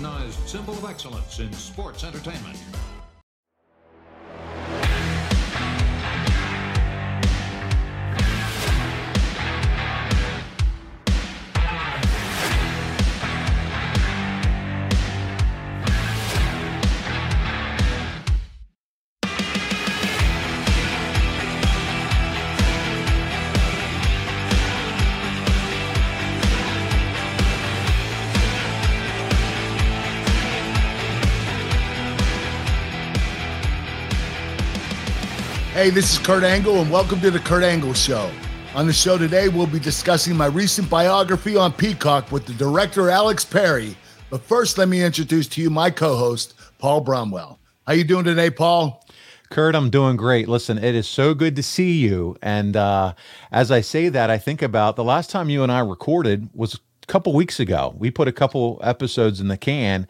recognized symbol of excellence in sports entertainment. Hey, this is Kurt Angle, and welcome to the Kurt Angle Show. On the show today, we'll be discussing my recent biography on Peacock with the director Alex Perry. But first, let me introduce to you my co-host Paul Bromwell. How you doing today, Paul? Kurt, I'm doing great. Listen, it is so good to see you. And uh, as I say that, I think about the last time you and I recorded was a couple weeks ago. We put a couple episodes in the can,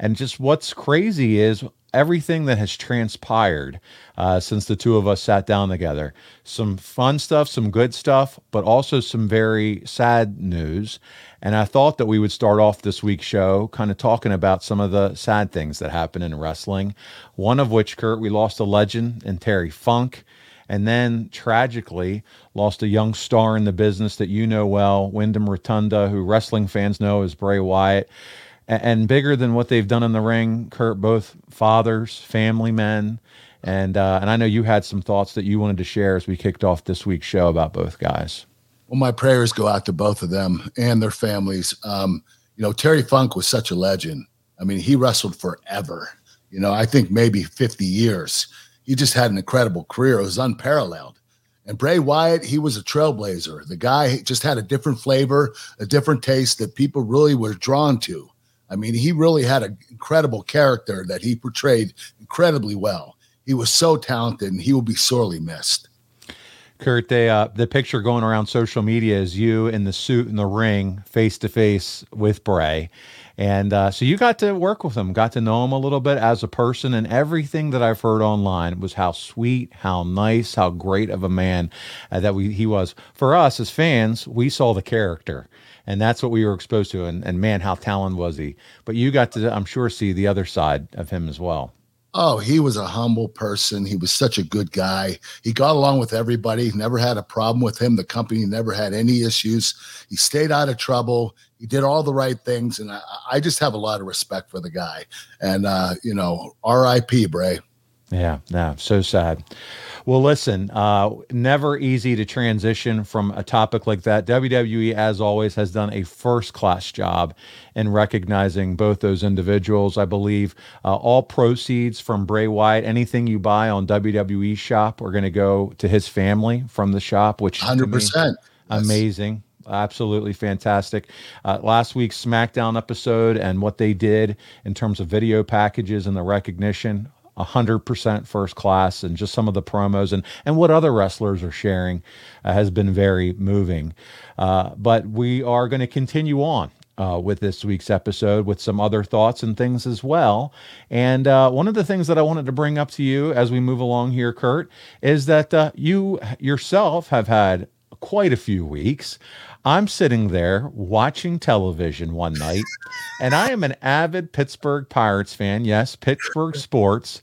and just what's crazy is everything that has transpired uh, since the two of us sat down together. Some fun stuff, some good stuff, but also some very sad news. And I thought that we would start off this week's show kind of talking about some of the sad things that happen in wrestling. One of which, Kurt, we lost a legend in Terry Funk. And then tragically lost a young star in the business that you know well, Wyndham Rotunda, who wrestling fans know as Bray Wyatt and bigger than what they've done in the ring. Kurt, both fathers, family men, and uh, and I know you had some thoughts that you wanted to share as we kicked off this week's show about both guys. Well, my prayers go out to both of them and their families. Um, you know, Terry Funk was such a legend. I mean, he wrestled forever. You know, I think maybe 50 years. He just had an incredible career. It was unparalleled. And Bray Wyatt, he was a trailblazer. The guy just had a different flavor, a different taste that people really were drawn to. I mean, he really had an incredible character that he portrayed incredibly well. He was so talented, and he will be sorely missed. Kurt, they, uh, the picture going around social media is you in the suit in the ring, face to face with Bray. And uh, so you got to work with him, got to know him a little bit as a person, and everything that I've heard online was how sweet, how nice, how great of a man uh, that we, he was. For us as fans, we saw the character and that's what we were exposed to. And, and man, how talented was he? But you got to, I'm sure, see the other side of him as well. Oh, he was a humble person. He was such a good guy. He got along with everybody. Never had a problem with him. The company never had any issues. He stayed out of trouble. He did all the right things, and I, I just have a lot of respect for the guy. And uh, you know, R.I.P. Bray. Yeah, yeah, so sad. Well, listen, uh, never easy to transition from a topic like that. WWE, as always, has done a first class job in recognizing both those individuals. I believe uh, all proceeds from Bray Wyatt, anything you buy on WWE shop, are going to go to his family from the shop, which 100%. Amazing absolutely fantastic. Uh, last week's SmackDown episode and what they did in terms of video packages and the recognition, 100% first class and just some of the promos and, and what other wrestlers are sharing uh, has been very moving. Uh, but we are going to continue on uh, with this week's episode with some other thoughts and things as well. And uh, one of the things that I wanted to bring up to you as we move along here, Kurt, is that uh, you yourself have had quite a few weeks. I'm sitting there watching television one night, and I am an avid Pittsburgh Pirates fan. Yes, Pittsburgh sports.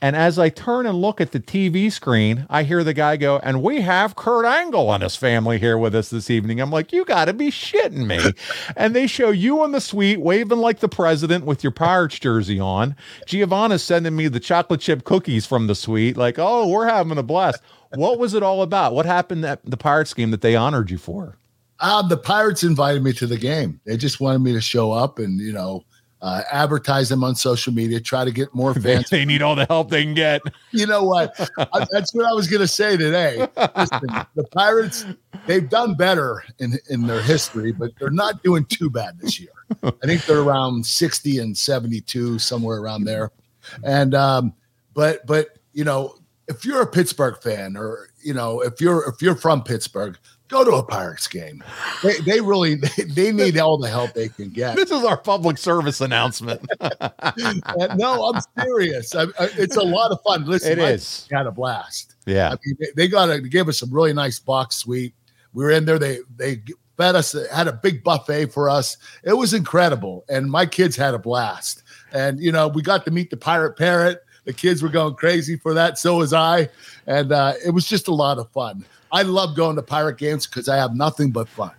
And as I turn and look at the TV screen, I hear the guy go, and we have Kurt Angle and his family here with us this evening. I'm like, you got to be shitting me. and they show you in the suite waving like the president with your Pirates jersey on. Giovanna's sending me the chocolate chip cookies from the suite. Like, oh, we're having a blast. What was it all about? What happened at the Pirates game that they honored you for? Uh, the Pirates invited me to the game. They just wanted me to show up and, you know, uh, advertise them on social media, try to get more fans. they need all the help they can get. You know what? I, that's what I was going to say today. Listen, the Pirates, they've done better in, in their history, but they're not doing too bad this year. I think they're around 60 and 72, somewhere around there. And, um, but, but, you know, if you're a Pittsburgh fan or, you know, if you're, if you're from Pittsburgh, go to a Pirates game. They, they really they, they, need all the help they can get. This is our public service announcement. no, I'm serious. I, I, it's a lot of fun. Listen, it is. Had a blast. Yeah, I mean, they, they got to give us some really nice box suite. We were in there. They they fed us, had a big buffet for us. It was incredible, and my kids had a blast. And you know, we got to meet the pirate parrot. The kids were going crazy for that. So was I, and uh, it was just a lot of fun. I love going to pirate games because I have nothing but fun.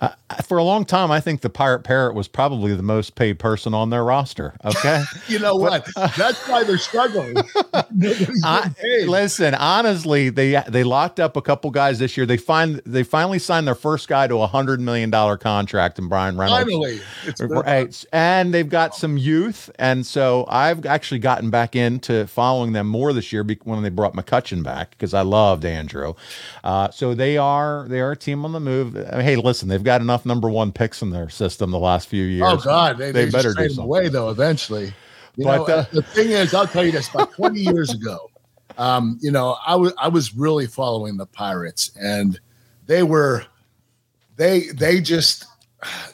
Uh, for a long time, I think the Pirate Parrot was probably the most paid person on their roster. Okay, you know what? That's why they're struggling. I, listen, honestly, they they locked up a couple guys this year. They find they finally signed their first guy to a hundred million dollar contract, and Bryan Reynolds. Finally, right? And they've got some youth, and so I've actually gotten back into following them more this year when they brought McCutchen back because I loved Andrew. Uh, so they are they are a team on the move. Hey, listen, they've got enough number one picks in their system the last few years. Oh God, they, they, they better do something. away though eventually. You but know, uh, the thing is, I'll tell you this: about twenty years ago, um, you know, I was I was really following the Pirates, and they were they they just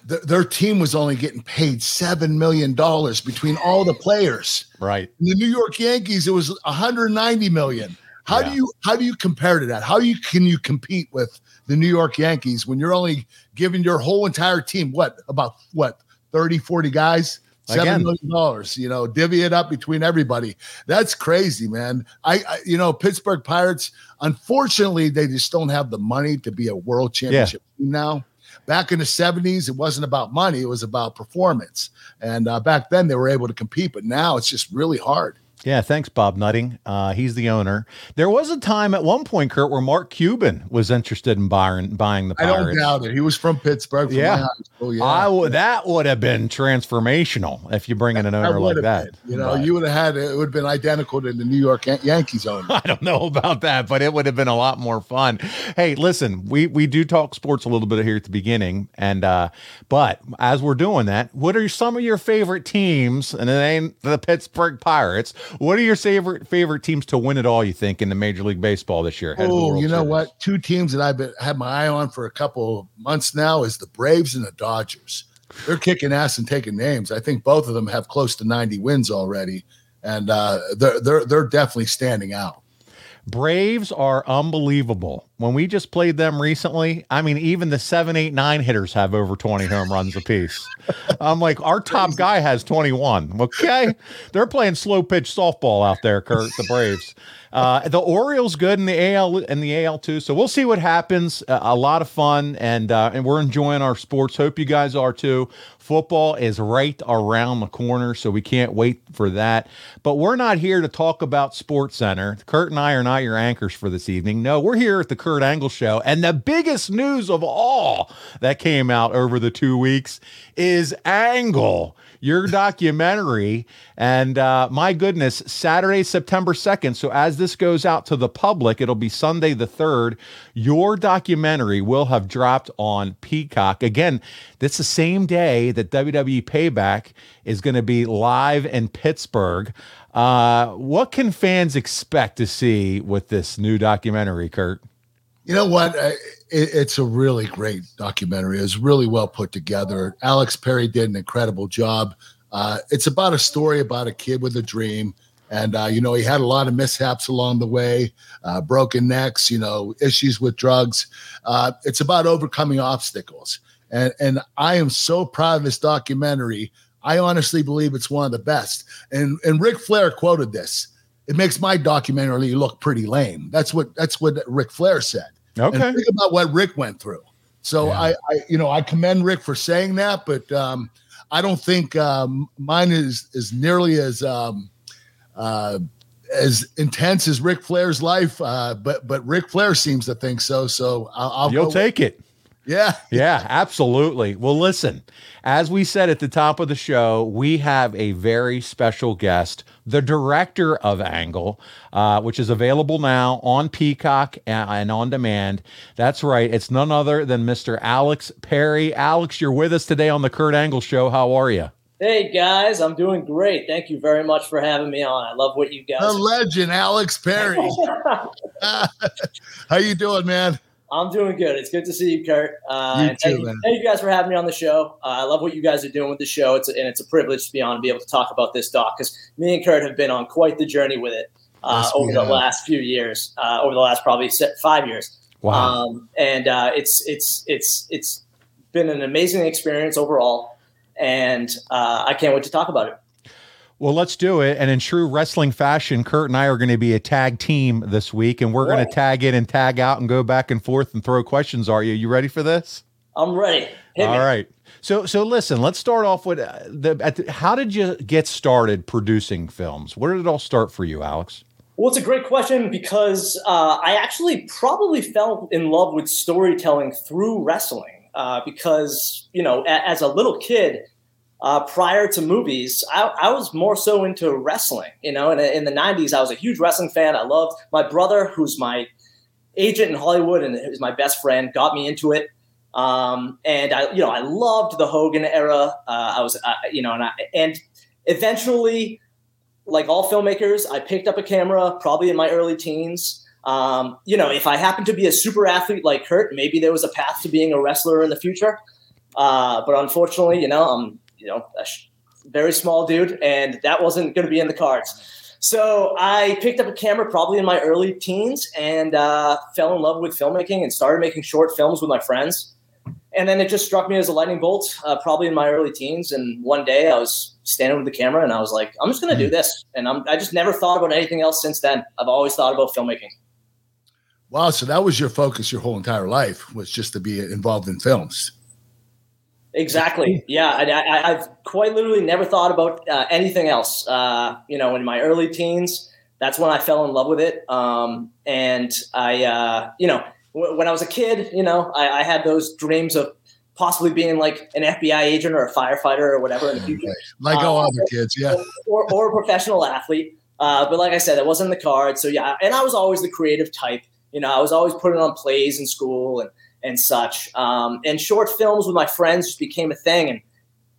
th- their team was only getting paid seven million dollars between all the players. Right. In the New York Yankees, it was 190 million. How yeah. do you how do you compare to that? How you can you compete with the New York Yankees when you're only giving your whole entire team what about what 30 40 guys? Seven million dollars you know divvy it up between everybody. That's crazy man. I, I, you know pittsburgh pirates unfortunately they just don't have the money to be a world championship yeah. team now. Back in the 70s it wasn't about money it was about performance. And uh, back then they were able to compete but now it's just really hard yeah, thanks, Bob Nutting. Uh, he's the owner. There was a time at one point, Kurt, where Mark Cuban was interested in buying buying the Pirates. I don't doubt it. He was from Pittsburgh. From yeah. yeah. I w- that would have been transformational if you bring in an owner like that. Been. You know, but, you would have had it would have been identical to the New York Yan- Yankees owner. I don't know about that, but it would have been a lot more fun. Hey, listen, we we do talk sports a little bit here at the beginning, and uh, but as we're doing that, what are some of your favorite teams? And it ain't the Pittsburgh Pirates what are your favorite favorite teams to win it all? You think in the Major League Baseball this year? Oh, you know Series? what? Two teams that I've been, had my eye on for a couple months now is the Braves and the Dodgers. They're kicking ass and taking names. I think both of them have close to 90 wins already, and uh, they're they're they're definitely standing out. Braves are unbelievable. When we just played them recently, I mean, even the seven, eight, nine hitters have over 20 home runs apiece. I'm like, our top guy has 21. Okay. They're playing slow pitch softball out there, Kurt, the Braves. Uh, the Orioles good in the AL and the AL too. So we'll see what happens. Uh, a lot of fun, and uh, and we're enjoying our sports. Hope you guys are too. Football is right around the corner, so we can't wait for that. But we're not here to talk about Sports Center. Kurt and I are not your anchors for this evening. No, we're here at the Kurt Angle Show, and the biggest news of all that came out over the two weeks is Angle your documentary. And uh, my goodness, Saturday, September 2nd. So as this goes out to the public, it'll be Sunday the 3rd. Your documentary will have dropped on Peacock. Again, that's the same day that WWE Payback is going to be live in Pittsburgh. Uh, what can fans expect to see with this new documentary, Kurt? You know what? it, it's a really great documentary. It's really well put together. Alex Perry did an incredible job. Uh, it's about a story about a kid with a dream. And, uh, you know, he had a lot of mishaps along the way, uh, broken necks, you know, issues with drugs. Uh, it's about overcoming obstacles. And, and I am so proud of this documentary. I honestly believe it's one of the best. And, and Ric Flair quoted this it makes my documentary look pretty lame. That's what that's what Ric Flair said. Okay. And think about what Ric went through. So yeah. I, I, you know, I commend Ric for saying that, but um, I don't think um, mine is is nearly as um, uh, as intense as Ric Flair's life. Uh, but but Ric Flair seems to think so. So I'll, I'll you'll take it. Yeah. yeah, absolutely. Well, listen, as we said at the top of the show, we have a very special guest, the director of Angle, uh, which is available now on Peacock and on demand. That's right. It's none other than Mr. Alex Perry. Alex, you're with us today on the Kurt Angle Show. How are you? Hey guys, I'm doing great. Thank you very much for having me on. I love what you guys. The legend, Alex Perry. How you doing, man? I'm doing good. It's good to see you, Kurt. Uh, you too, thank, you, thank, you, guys for having me on the show. Uh, I love what you guys are doing with the show. It's a, and it's a privilege to be on and be able to talk about this doc because me and Kurt have been on quite the journey with it uh, yes, over the last few years, uh, over the last probably five years. Wow. Um, and uh, it's it's it's it's been an amazing experience overall, and uh, I can't wait to talk about it. Well, let's do it. And in true wrestling fashion, Kurt and I are going to be a tag team this week, and we're going to tag in and tag out and go back and forth and throw questions. Are you? You ready for this? I'm ready. Hit All me. right. So, so listen. Let's start off with uh, the, the. How did you get started producing films? Where did it all start for you, Alex? Well, it's a great question because uh, I actually probably fell in love with storytelling through wrestling. Uh, because you know, a- as a little kid, uh, prior to movies, I, I, was more so into wrestling. You know, and in the '90s, I was a huge wrestling fan. I loved my brother, who's my agent in Hollywood and is my best friend, got me into it. Um, and I, you know, I loved the Hogan era. Uh, I was, uh, you know, and I, and eventually, like all filmmakers, I picked up a camera probably in my early teens. Um, you know, if I happened to be a super athlete like Kurt, maybe there was a path to being a wrestler in the future. Uh, but unfortunately, you know, I'm you know, a sh- very small dude, and that wasn't going to be in the cards. So I picked up a camera probably in my early teens and uh, fell in love with filmmaking and started making short films with my friends. And then it just struck me as a lightning bolt, uh, probably in my early teens. And one day I was standing with the camera and I was like, I'm just going to do hmm. this. And I'm, I just never thought about anything else since then. I've always thought about filmmaking. Wow. So that was your focus your whole entire life was just to be involved in films. Exactly. Yeah, I, have quite literally never thought about uh, anything else. Uh, you know, in my early teens, that's when I fell in love with it. Um, and I, uh, you know, w- when I was a kid, you know, I, I, had those dreams of possibly being like an FBI agent or a firefighter or whatever in the future. Like all other kids, yeah. Or, or, a professional athlete. Uh, but like I said, it wasn't the card. So yeah, and I was always the creative type. You know, I was always putting on plays in school and and such. Um, and short films with my friends just became a thing. And,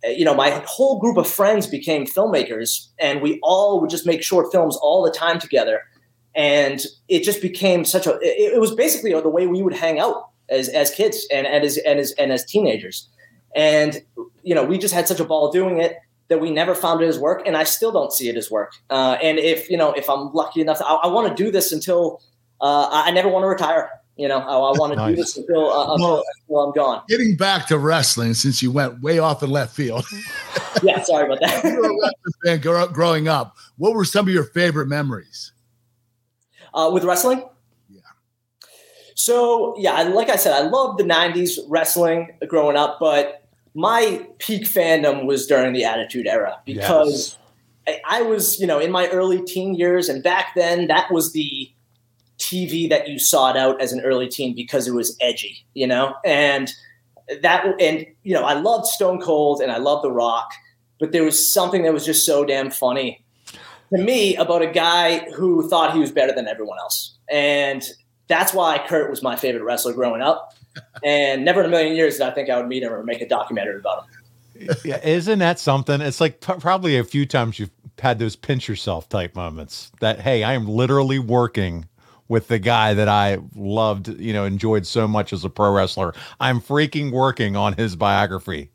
uh, you know, my whole group of friends became filmmakers, and we all would just make short films all the time together. And it just became such a, it, it was basically the way we would hang out as, as kids and, and, as, and, as, and as teenagers. And, you know, we just had such a ball doing it that we never found it as work and i still don't see it as work uh, and if you know if i'm lucky enough i, I want to do this until uh, i never want to retire you know, I, I want to nice. do this until, uh, until, well, until, I'm gone. Getting back to wrestling, since you went way off in left field. yeah, sorry about that. you were a wrestling fan growing up. What were some of your favorite memories? Uh, with wrestling? Yeah. So, yeah, like I said, I loved the 90s wrestling growing up, but my peak fandom was during the Attitude Era because yes. I, I was, you know, in my early teen years. And back then, that was the TV that you sought out as an early teen because it was edgy, you know? And that, and, you know, I loved Stone Cold and I loved The Rock, but there was something that was just so damn funny to me about a guy who thought he was better than everyone else. And that's why Kurt was my favorite wrestler growing up. And never in a million years did I think I would meet him or make a documentary about him. yeah, isn't that something? It's like p- probably a few times you've had those pinch yourself type moments that, hey, I am literally working with the guy that I loved, you know, enjoyed so much as a pro wrestler. I'm freaking working on his biography.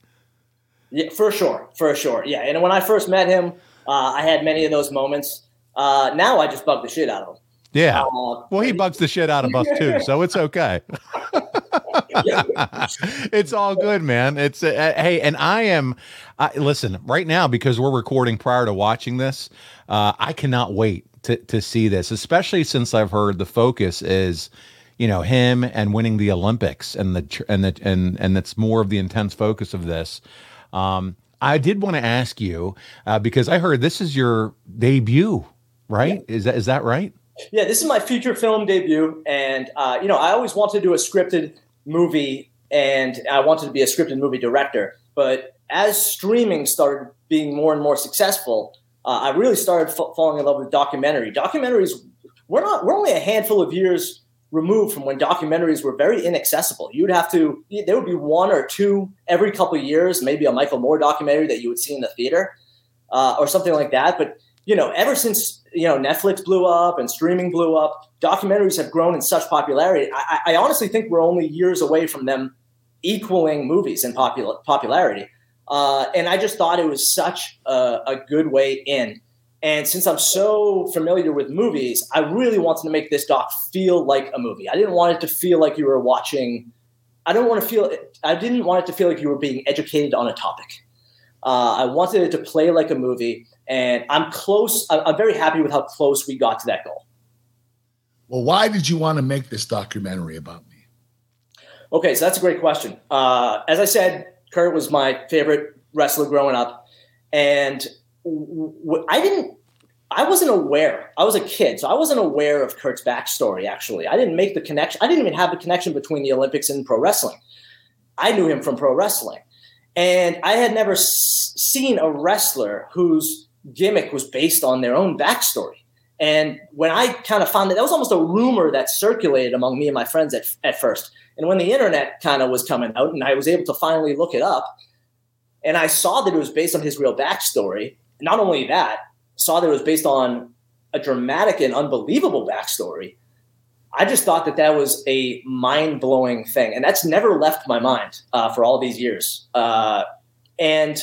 Yeah, for sure, for sure. Yeah, and when I first met him, uh, I had many of those moments. Uh, now I just bug the shit out of him. Yeah. Uh, well, he bugs the shit out of us too, so it's okay. it's all good, man. It's uh, hey, and I am. listen, right now because we're recording prior to watching this, uh, I cannot wait to to see this, especially since I've heard the focus is, you know, him and winning the Olympics, and the and the and and that's more of the intense focus of this. Um, I did want to ask you uh, because I heard this is your debut, right? Yeah. Is that is that right? Yeah, this is my feature film debut, and uh, you know, I always wanted to do a scripted movie, and I wanted to be a scripted movie director. But as streaming started being more and more successful, uh, I really started f- falling in love with documentary. Documentaries, we're not, we're only a handful of years removed from when documentaries were very inaccessible. You would have to, there would be one or two every couple of years, maybe a Michael Moore documentary that you would see in the theater uh, or something like that. But, you know, ever since, you know, Netflix blew up and streaming blew up, documentaries have grown in such popularity. I, I honestly think we're only years away from them equaling movies in popul- popularity. Uh, and I just thought it was such a, a, good way in. And since I'm so familiar with movies, I really wanted to make this doc feel like a movie. I didn't want it to feel like you were watching, I don't want to feel. I didn't want it to feel like you were being educated on a topic. Uh, I wanted it to play like a movie, and I'm close. I'm very happy with how close we got to that goal. Well, why did you want to make this documentary about me? Okay, so that's a great question. Uh, as I said, Kurt was my favorite wrestler growing up, and I didn't. I wasn't aware. I was a kid, so I wasn't aware of Kurt's backstory. Actually, I didn't make the connection. I didn't even have the connection between the Olympics and pro wrestling. I knew him from pro wrestling, and I had never s- seen a wrestler whose gimmick was based on their own backstory. And when I kind of found that, that was almost a rumor that circulated among me and my friends at, at first. And when the internet kind of was coming out and I was able to finally look it up, and I saw that it was based on his real backstory, not only that, saw that it was based on a dramatic and unbelievable backstory. I just thought that that was a mind blowing thing. And that's never left my mind uh, for all these years. Uh, and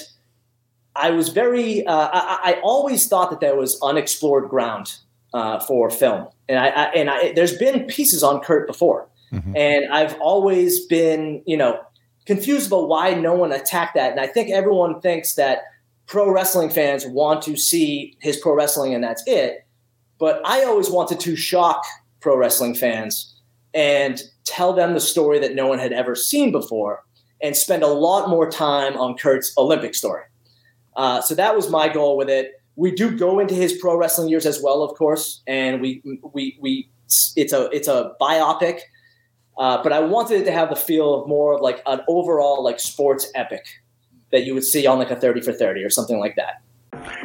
I was very, uh, I, I, always thought that there was unexplored ground uh, for film. And I, I and I, there's been pieces on Kurt before. Mm-hmm. And I've always been, you know, confused about why no one attacked that. And I think everyone thinks that pro wrestling fans want to see his pro wrestling and that's it. But I always wanted to shock pro wrestling fans and tell them the story that no one had ever seen before and spend a lot more time on Kurt's Olympic story. Uh, so that was my goal with it. We do go into his pro wrestling years as well, of course, and we we we it's a it's a biopic, uh, but I wanted it to have the feel of more of like an overall like sports epic that you would see on like a thirty for thirty or something like that.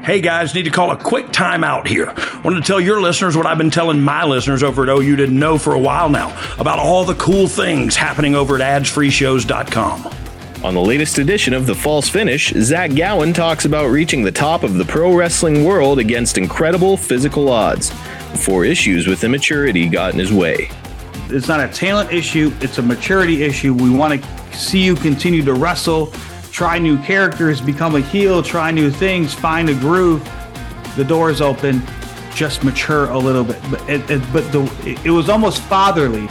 Hey guys, need to call a quick timeout here. Wanted to tell your listeners what I've been telling my listeners over at OU didn't know for a while now about all the cool things happening over at adfreeshows.com. On the latest edition of The False Finish, Zach Gowen talks about reaching the top of the pro wrestling world against incredible physical odds before issues with immaturity got in his way. It's not a talent issue, it's a maturity issue. We want to see you continue to wrestle, try new characters, become a heel, try new things, find a groove. The door is open, just mature a little bit. But it, it but the, it was almost fatherly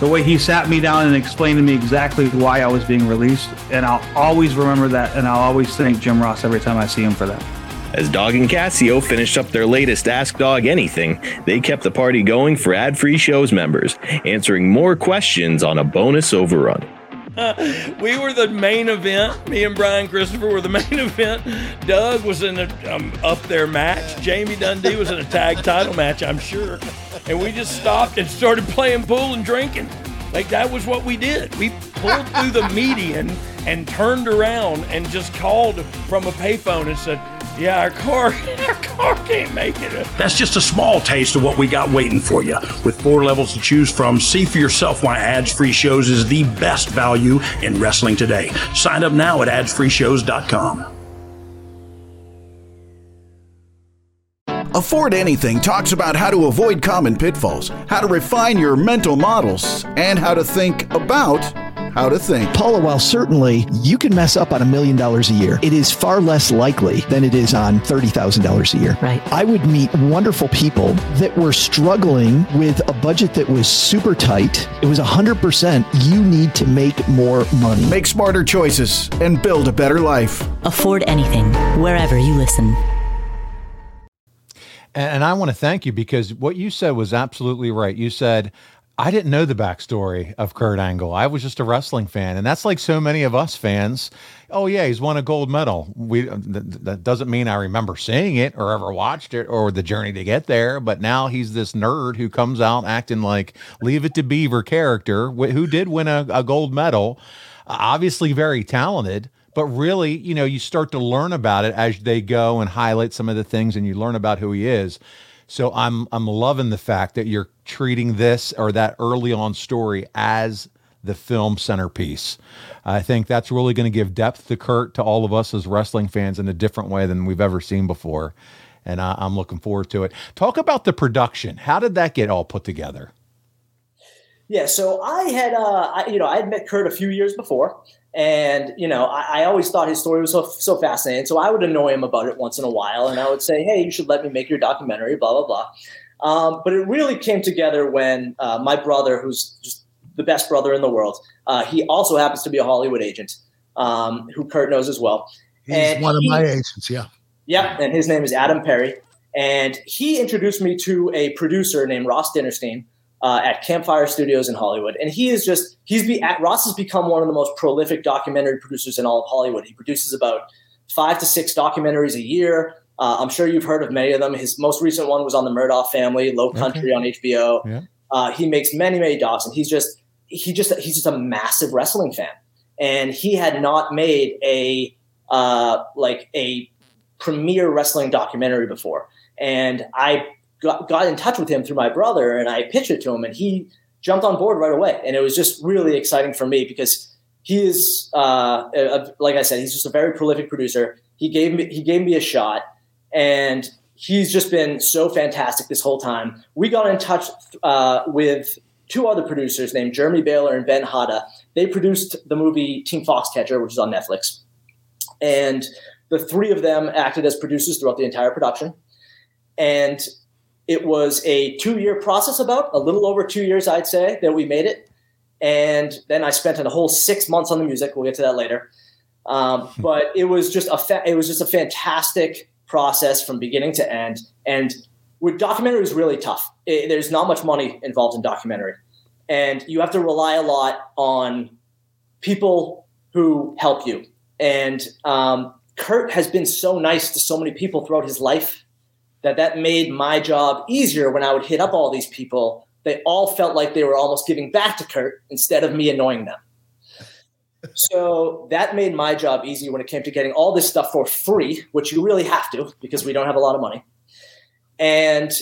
the way he sat me down and explained to me exactly why I was being released. And I'll always remember that, and I'll always thank Jim Ross every time I see him for that. As Dogg and Cassio finished up their latest Ask Dogg Anything, they kept the party going for ad free shows members, answering more questions on a bonus overrun. we were the main event. Me and Brian Christopher were the main event. Doug was in a um, up there match. Jamie Dundee was in a tag title match, I'm sure. And we just stopped and started playing pool and drinking. Like that was what we did. We pulled through the median and turned around and just called from a payphone and said, yeah, our car, our car can't make it. That's just a small taste of what we got waiting for you. With four levels to choose from, see for yourself why Ads Free Shows is the best value in wrestling today. Sign up now at adfreeshows.com. Afford Anything talks about how to avoid common pitfalls, how to refine your mental models, and how to think about how to think. Paula, while certainly you can mess up on a million dollars a year, it is far less likely than it is on $30,000 a year. Right. I would meet wonderful people that were struggling with a budget that was super tight. It was 100% you need to make more money. Make smarter choices and build a better life. Afford anything, wherever you listen. And I want to thank you because what you said was absolutely right. You said, I didn't know the backstory of Kurt Angle. I was just a wrestling fan, and that's like so many of us fans. Oh yeah, he's won a gold medal. We uh, that doesn't mean I remember seeing it or ever watched it or the journey to get there. But now he's this nerd who comes out acting like Leave It to Beaver character who did win a, a gold medal. Obviously, very talented but really, you know, you start to learn about it as they go and highlight some of the things and you learn about who he is. So I'm I'm loving the fact that you're treating this or that early on story as the film centerpiece. I think that's really going to give depth to Kurt to all of us as wrestling fans in a different way than we've ever seen before. And I, am looking forward to it. Talk about the production. How did that get all put together? Yeah, so I had, uh, I, you know, I had met Kurt a few years before, and you know, I, I, always thought his story was so so fascinating. So I would annoy him about it once in a while, and I would say, "Hey, you should let me make your documentary." Blah blah blah. Um, but it really came together when uh, my brother, who's just the best brother in the world. Uh, he also happens to be a Hollywood agent um, who Kurt knows as well. He's and one he, of my agents, yeah. Yeah, and his name is Adam Perry. And he introduced me to a producer named Ross Dinnerstein uh, at Campfire Studios in Hollywood. And he is just, he's be, Ross has become one of the most prolific documentary producers in all of Hollywood. He produces about five to six documentaries a year. Uh, I'm sure you've heard of many of them. His most recent one was on the Murdaugh family, Low Country okay. on HBO. Yeah. Uh, he makes many, many docs, and he's just he just he's just a massive wrestling fan. And he had not made a uh, like a premier wrestling documentary before. And I got, got in touch with him through my brother, and I pitched it to him, and he jumped on board right away. And it was just really exciting for me because he is, uh, a, like I said, he's just a very prolific producer. He gave me he gave me a shot, and he's just been so fantastic this whole time. We got in touch uh, with two other producers named Jeremy Baylor and Ben Hada. They produced the movie Team Foxcatcher, which is on Netflix, and the three of them acted as producers throughout the entire production. And it was a two-year process, about a little over two years, I'd say, that we made it and then I spent a whole six months on the music. We'll get to that later. Um, hmm. but it was just a fa- it was just a fantastic process from beginning to end. And with documentary is really tough. It, there's not much money involved in documentary, and you have to rely a lot on people who help you. And um, Kurt has been so nice to so many people throughout his life that that made my job easier when I would hit up all these people they all felt like they were almost giving back to Kurt instead of me annoying them. so that made my job easy when it came to getting all this stuff for free, which you really have to because we don't have a lot of money. And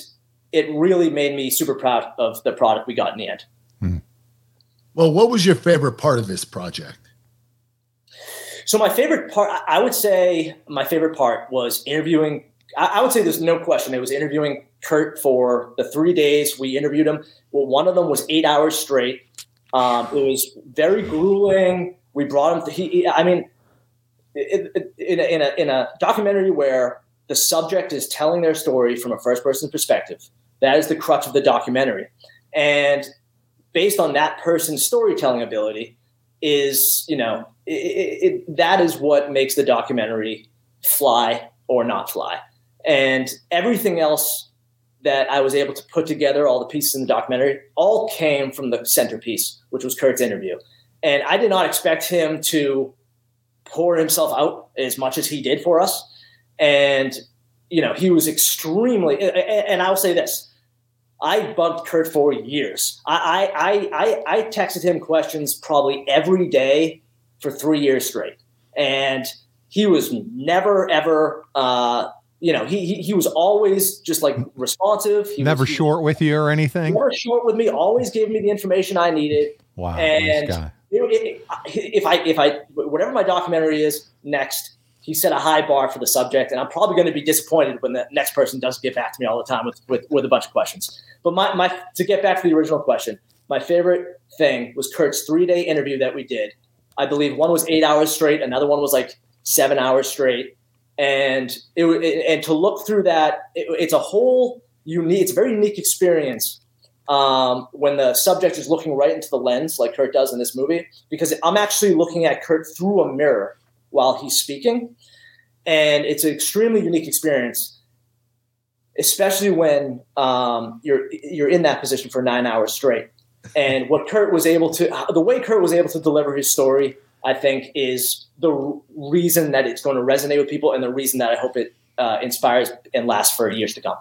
it really made me super proud of the product we got in the end. Hmm. Well, what was your favorite part of this project? So my favorite part, I would say my favorite part was interviewing. I would say there's no question. It was interviewing Kurt for the three days we interviewed him. Well, one of them was eight hours straight. Um, it was very grueling. We brought him. To, he, I mean, in, in, a, in, a, in a documentary where the subject is telling their story from a first person perspective, that is the crutch of the documentary. And based on that person's storytelling ability, is you know it, it, that is what makes the documentary fly or not fly. And everything else that I was able to put together all the pieces in the documentary all came from the centerpiece, which was Kurt's interview. And I did not expect him to pour himself out as much as he did for us. And, you know, he was extremely, and I'll say this I bugged Kurt for years. I, I, I, I texted him questions probably every day for three years straight. And he was never, ever, uh, you know, he, he, he was always just like responsive. He never was, short with you or anything. Never short with me. Always gave me the information I needed. Wow, and nice it, it, if I if I whatever my documentary is next, he set a high bar for the subject, and I'm probably going to be disappointed when the next person doesn't get back to me all the time with with, with a bunch of questions. But my, my to get back to the original question, my favorite thing was Kurt's three day interview that we did. I believe one was eight hours straight, another one was like seven hours straight and it, and to look through that, it, it's a whole unique. It's a very unique experience um, when the subject is looking right into the lens, like Kurt does in this movie, because I'm actually looking at Kurt through a mirror while he's speaking, and it's an extremely unique experience, especially when um, you're you're in that position for nine hours straight. And what Kurt was able to, the way Kurt was able to deliver his story I think is the reason that it's going to resonate with people and the reason that I hope it uh, inspires and lasts for years to come.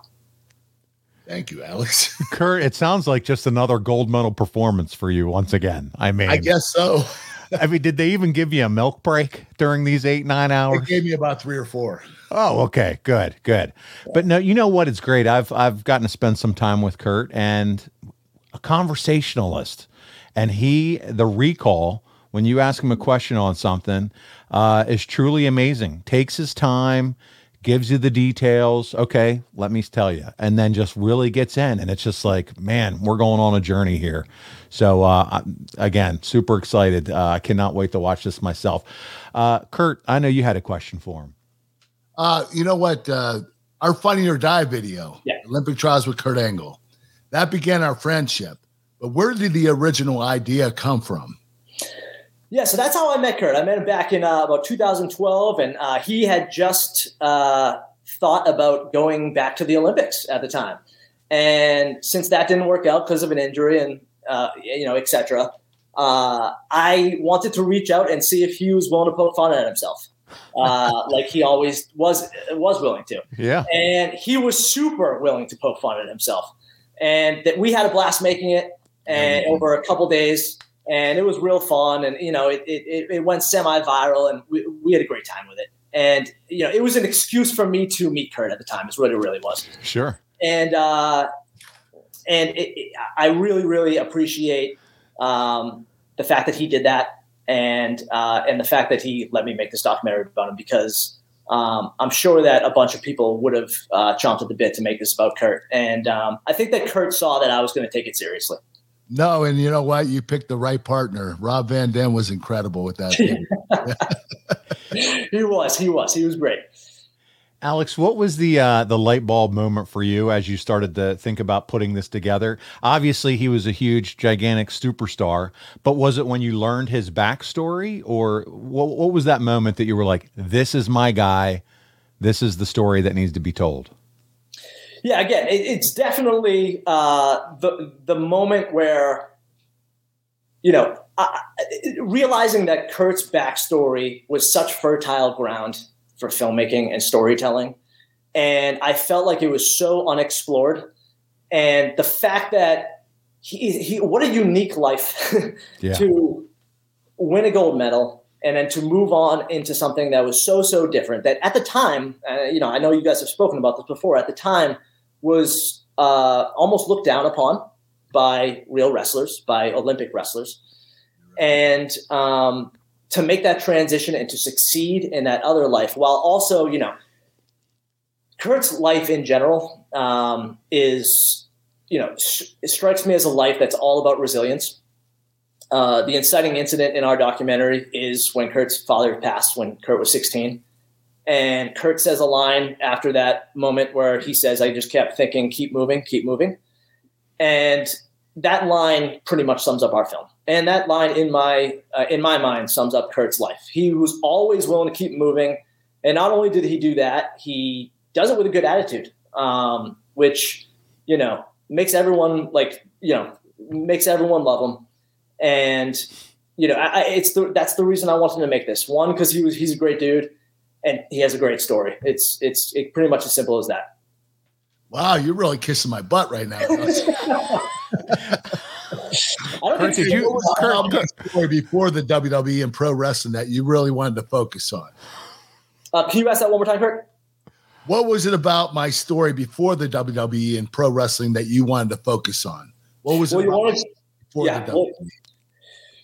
Thank you, Alex. Kurt, it sounds like just another gold medal performance for you once again. I mean, I guess so. I mean, did they even give you a milk break during these eight, nine hours? They gave me about three or four. Oh, okay. Good, good. But no, you know what? It's great. I've I've gotten to spend some time with Kurt and a conversationalist. And he the recall when you ask him a question on something uh, is truly amazing. Takes his time, gives you the details. Okay, let me tell you, and then just really gets in, and it's just like, man, we're going on a journey here. So uh, again, super excited. Uh, I cannot wait to watch this myself. Uh, Kurt, I know you had a question for him. Uh, you know what? Uh, our Funny or Die video, yeah. Olympic Trials with Kurt Angle, that began our friendship But where did the original idea come from? Yeah, so that's how I met Kurt. I met him back in uh, about 2012, and uh, he had just uh, thought about going back to the Olympics at the time. And since that didn't work out because of an injury and uh, you know, etc., uh, I wanted to reach out and see if he was willing to poke fun at himself, uh, like he always was was willing to. Yeah, and he was super willing to poke fun at himself, and that we had a blast making it, and mm-hmm. over a couple days, and it was real fun, and you know, it it, it went semi viral, and we, we had a great time with it. And you know, it was an excuse for me to meet Kurt at the time. Is what it really was. Sure. And uh, and it, it, I really, really appreciate um, the fact that he did that, and uh, and the fact that he let me make this documentary about him because um, I'm sure that a bunch of people would have uh, chomped at the bit to make this about Kurt, and um, I think that Kurt saw that I was going to take it seriously. No, and you know what? You picked the right partner. Rob Van Dam was incredible with that. he was. He was. He was great. Alex, what was the uh, the light bulb moment for you as you started to think about putting this together? Obviously, he was a huge, gigantic superstar, but was it when you learned his backstory, or what, what was that moment that you were like, "This is my guy. This is the story that needs to be told"? Yeah, again, it, it's definitely uh, the the moment where you know uh, realizing that Kurt's backstory was such fertile ground for filmmaking and storytelling. And I felt like it was so unexplored. And the fact that he, he what a unique life yeah. to win a gold medal and then to move on into something that was so so different that at the time uh, you know i know you guys have spoken about this before at the time was uh, almost looked down upon by real wrestlers by olympic wrestlers and um, to make that transition and to succeed in that other life while also, you know, Kurt's life in general um, is, you know, it strikes me as a life that's all about resilience. Uh, the inciting incident in our documentary is when Kurt's father passed when Kurt was 16. And Kurt says a line after that moment where he says, I just kept thinking, keep moving, keep moving. And that line pretty much sums up our film and that line in my uh, in my mind sums up Kurt's life. He was always willing to keep moving, and not only did he do that, he does it with a good attitude, um, which you know makes everyone like you know makes everyone love him. And you know, I, it's the, that's the reason I wanted to make this one because he was he's a great dude and he has a great story. It's it's it pretty much as simple as that. Wow, you're really kissing my butt right now. Kurt, did you Kurt, before the WWE and pro wrestling that you really wanted to focus on? Uh, can you ask that one more time, Kurt? What was it about my story before the WWE and pro wrestling that you wanted to focus on? What was well, it wanted, before yeah, the WWE? Well,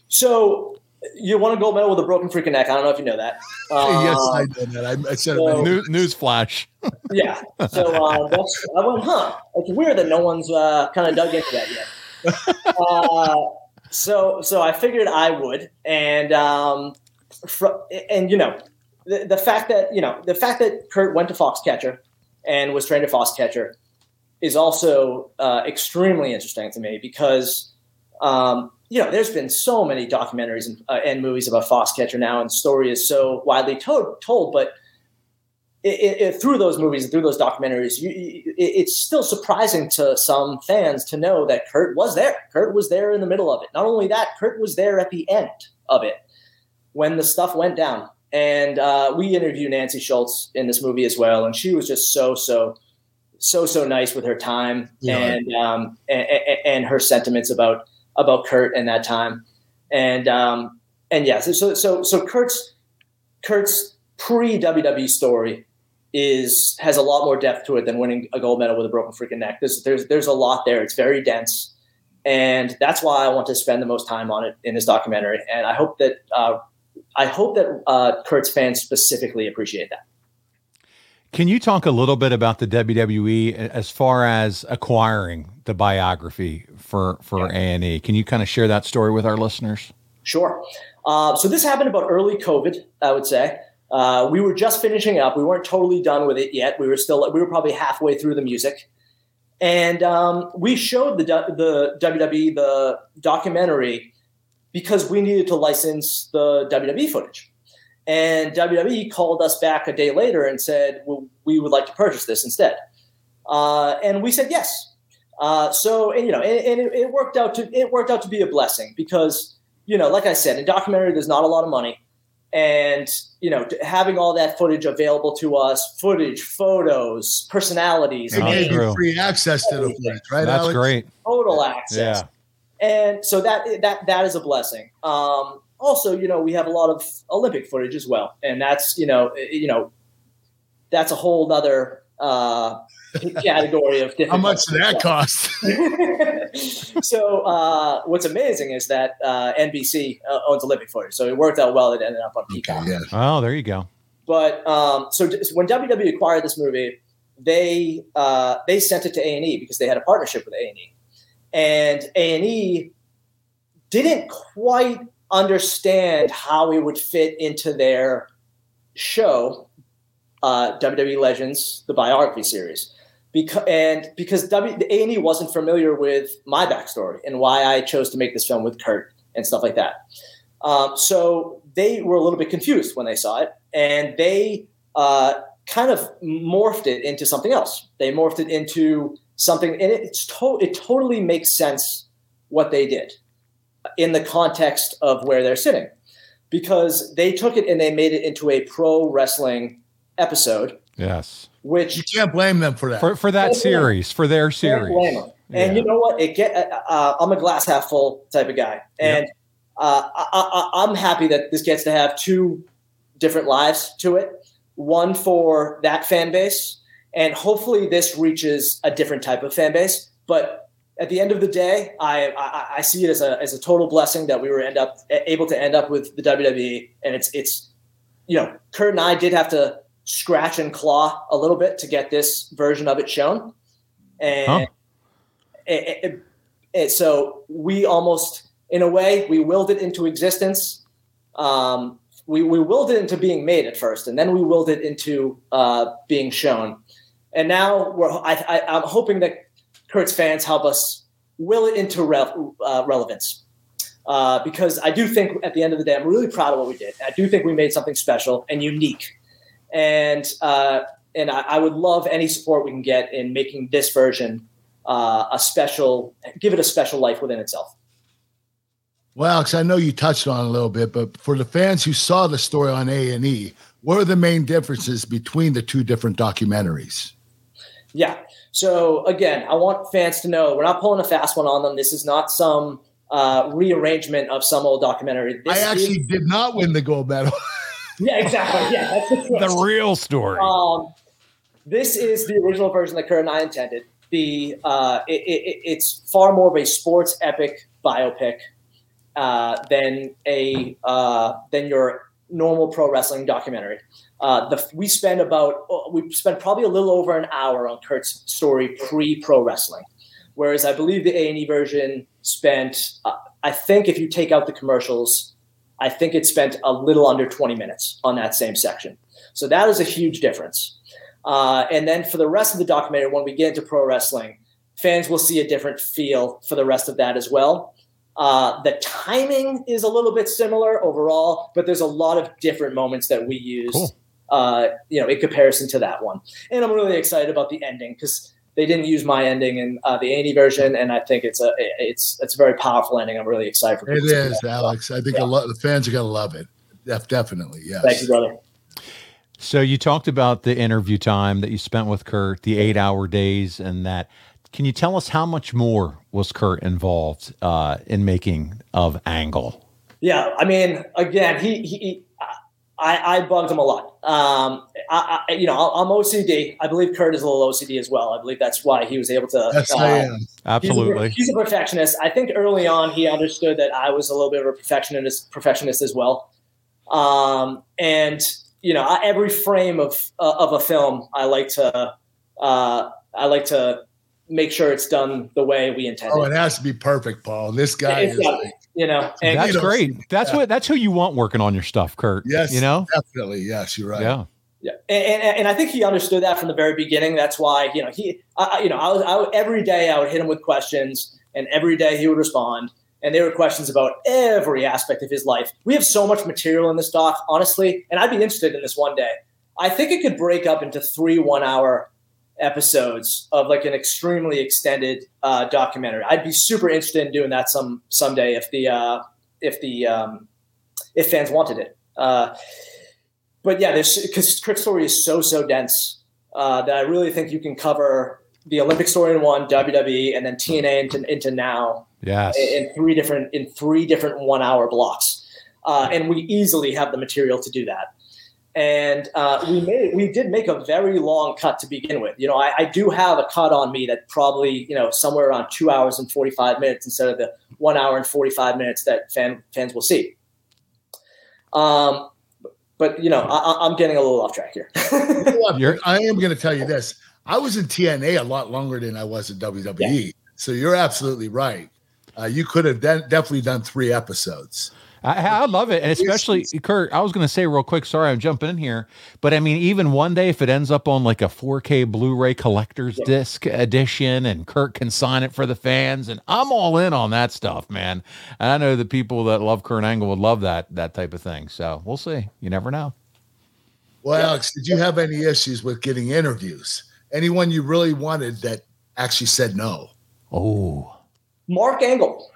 so you won a gold medal with a broken freaking neck. I don't know if you know that. Uh, yes, I know that. I, I said so, it. News, news flash. yeah. So uh, that's, I went, huh? It's weird that no one's uh, kind of dug into that yet. Uh, so so I figured I would, and um, fr- and you know the, the fact that you know the fact that Kurt went to Foxcatcher and was trained at Foxcatcher is also uh, extremely interesting to me because um, you know there's been so many documentaries and, uh, and movies about Foxcatcher now, and the story is so widely to- told, but it, it, through those movies and through those documentaries, you, it, it's still surprising to some fans to know that Kurt was there. Kurt was there in the middle of it. Not only that, Kurt was there at the end of it when the stuff went down. And uh, we interviewed Nancy Schultz in this movie as well, and she was just so so so so nice with her time yeah. and, um, and, and her sentiments about about Kurt and that time. And um, and yeah, so so so Kurt's Kurt's pre WWE story is has a lot more depth to it than winning a gold medal with a broken freaking neck. There's there's there's a lot there. It's very dense, and that's why I want to spend the most time on it in this documentary. And I hope that uh, I hope that uh, Kurt's fans specifically appreciate that. Can you talk a little bit about the WWE as far as acquiring the biography for for A and E? Can you kind of share that story with our listeners? Sure. Uh, so this happened about early COVID, I would say. Uh, we were just finishing up. We weren't totally done with it yet. We were still we were probably halfway through the music, and um, we showed the the WWE the documentary because we needed to license the WWE footage. And WWE called us back a day later and said, well, we would like to purchase this instead. Uh, and we said yes. Uh, so, and, you know, and, and it, it, worked out to it worked out to be a blessing because, you know, like I said, in documentary, there's not a lot of money, and you know, having all that footage available to us, footage, photos, personalities, and free access to the footage, right? That's Alex? great. Total access. Yeah. And so that that that is a blessing. Um, also, you know, we have a lot of Olympic footage as well, and that's you know, you know, that's a whole other uh, category of. How much did that cost? so uh, what's amazing is that uh, NBC uh, owns Olympic footage, so it worked out well. It ended up on Peacock. Okay, yeah. Oh, there you go. But um, so when WWE acquired this movie, they uh, they sent it to A and E because they had a partnership with A and E, and A and E didn't quite understand how we would fit into their show, uh, WWE Legends, the biography series. Because and because W A and E wasn't familiar with my backstory and why I chose to make this film with Kurt and stuff like that. Um, so they were a little bit confused when they saw it, and they uh, kind of morphed it into something else. They morphed it into something, and it's to- it totally makes sense what they did in the context of where they're sitting because they took it and they made it into a pro wrestling episode. Yes. Which you can't blame them for that. For, for that series, for their series. And you know what? It get. Uh, uh, I'm a glass half full type of guy, and yep. uh, I, am happy that this gets to have two different lives to it. One for that fan base, and hopefully this reaches a different type of fan base. But at the end of the day, I, I, I see it as a as a total blessing that we were end up able to end up with the WWE, and it's it's you know Kurt and I did have to scratch and claw a little bit to get this version of it shown, and huh. it, it, it, so we almost in a way we willed it into existence. Um, we, we willed it into being made at first, and then we willed it into uh, being shown. And now we're I, I, I'm hoping that Kurt's fans help us will it into re- uh, relevance. Uh, because I do think at the end of the day, I'm really proud of what we did. I do think we made something special and unique. And uh, and I, I, would love any support we can get in making this version uh, a special, give it a special life within itself. Well, Alex, I know you touched on a little bit, but for the fans who saw the story on A and E, what are the main differences between the two different documentaries? Yeah. So again, I want fans to know we're not pulling a fast one on them. This is not some uh, rearrangement of some old documentary. This I actually is, did not win the gold medal. yeah, exactly. Yeah, that's the, the real story. Um, this is the original version that Kurt and I intended. The uh, it, it, it's far more of a sports epic biopic uh, than a uh, than your normal pro wrestling documentary. Uh, the, we spend about uh, we spent probably a little over an hour on Kurt's story pre pro wrestling, whereas I believe the A and E version spent. Uh, I think if you take out the commercials, I think it spent a little under twenty minutes on that same section. So that is a huge difference. Uh, and then for the rest of the documentary, when we get into pro wrestling, fans will see a different feel for the rest of that as well. Uh, the timing is a little bit similar overall, but there's a lot of different moments that we use cool uh, you know, in comparison to that one. And I'm really excited about the ending because they didn't use my ending in uh, the Andy version, and I think it's a it's it's a very powerful ending. I'm really excited for it. it. Is Alex? I think yeah. a lot the fans are going to love it. definitely, yes. Thank you, brother. So you talked about the interview time that you spent with Kurt, the eight hour days, and that. Can you tell us how much more was Kurt involved uh, in making of Angle? Yeah, I mean, again, he he I, I bugged him a lot. Um, I, I, you know, I'm OCD. I believe Kurt is a little OCD as well. I believe that's why he was able to. Yes, uh, I am. Absolutely. He's a, he's a, perfectionist. I think early on he understood that I was a little bit of a perfectionist, perfectionist as well. Um, and you know, every frame of uh, of a film, I like to uh, I like to make sure it's done the way we intended. Oh, it has to be perfect, Paul. This guy it's is. Like, you know, and that's great. That's yeah. what that's who you want working on your stuff, Kurt. Yes, you know, definitely. Yes, you're right. Yeah. Yeah, and, and, and, I think he understood that from the very beginning. That's why you know he, I, you know, I was I, every day I would hit him with questions, and every day he would respond. And they were questions about every aspect of his life. We have so much material in this doc, honestly, and I'd be interested in this one day. I think it could break up into three one-hour episodes of like an extremely extended uh, documentary. I'd be super interested in doing that some someday if the uh, if the um, if fans wanted it. Uh, but yeah, this because Kurt's story is so so dense uh, that I really think you can cover the Olympic story in one, WWE, and then TNA into, into now. Yes. In, in three different in three different one hour blocks, uh, and we easily have the material to do that. And uh, we made we did make a very long cut to begin with. You know, I, I do have a cut on me that probably you know somewhere around two hours and forty five minutes instead of the one hour and forty five minutes that fan, fans will see. Um, but you know, I, am getting a little off track here. I am going to tell you this: I was in TNA a lot longer than I was in WWE. Yeah. So you're absolutely right. Uh, you could have de- definitely done three episodes. I, I, love it, and especially Kurt. I was going to say real quick. Sorry, I'm jumping in here, but I mean, even one day if it ends up on like a 4K Blu-ray collector's yeah. disc edition, and Kurt can sign it for the fans, and I'm all in on that stuff, man. And I know the people that love Kurt Angle would love that that type of thing. So we'll see. You never know. Well, Alex, did you have any issues with getting interviews? Anyone you really wanted that actually said no? Oh, Mark Angle.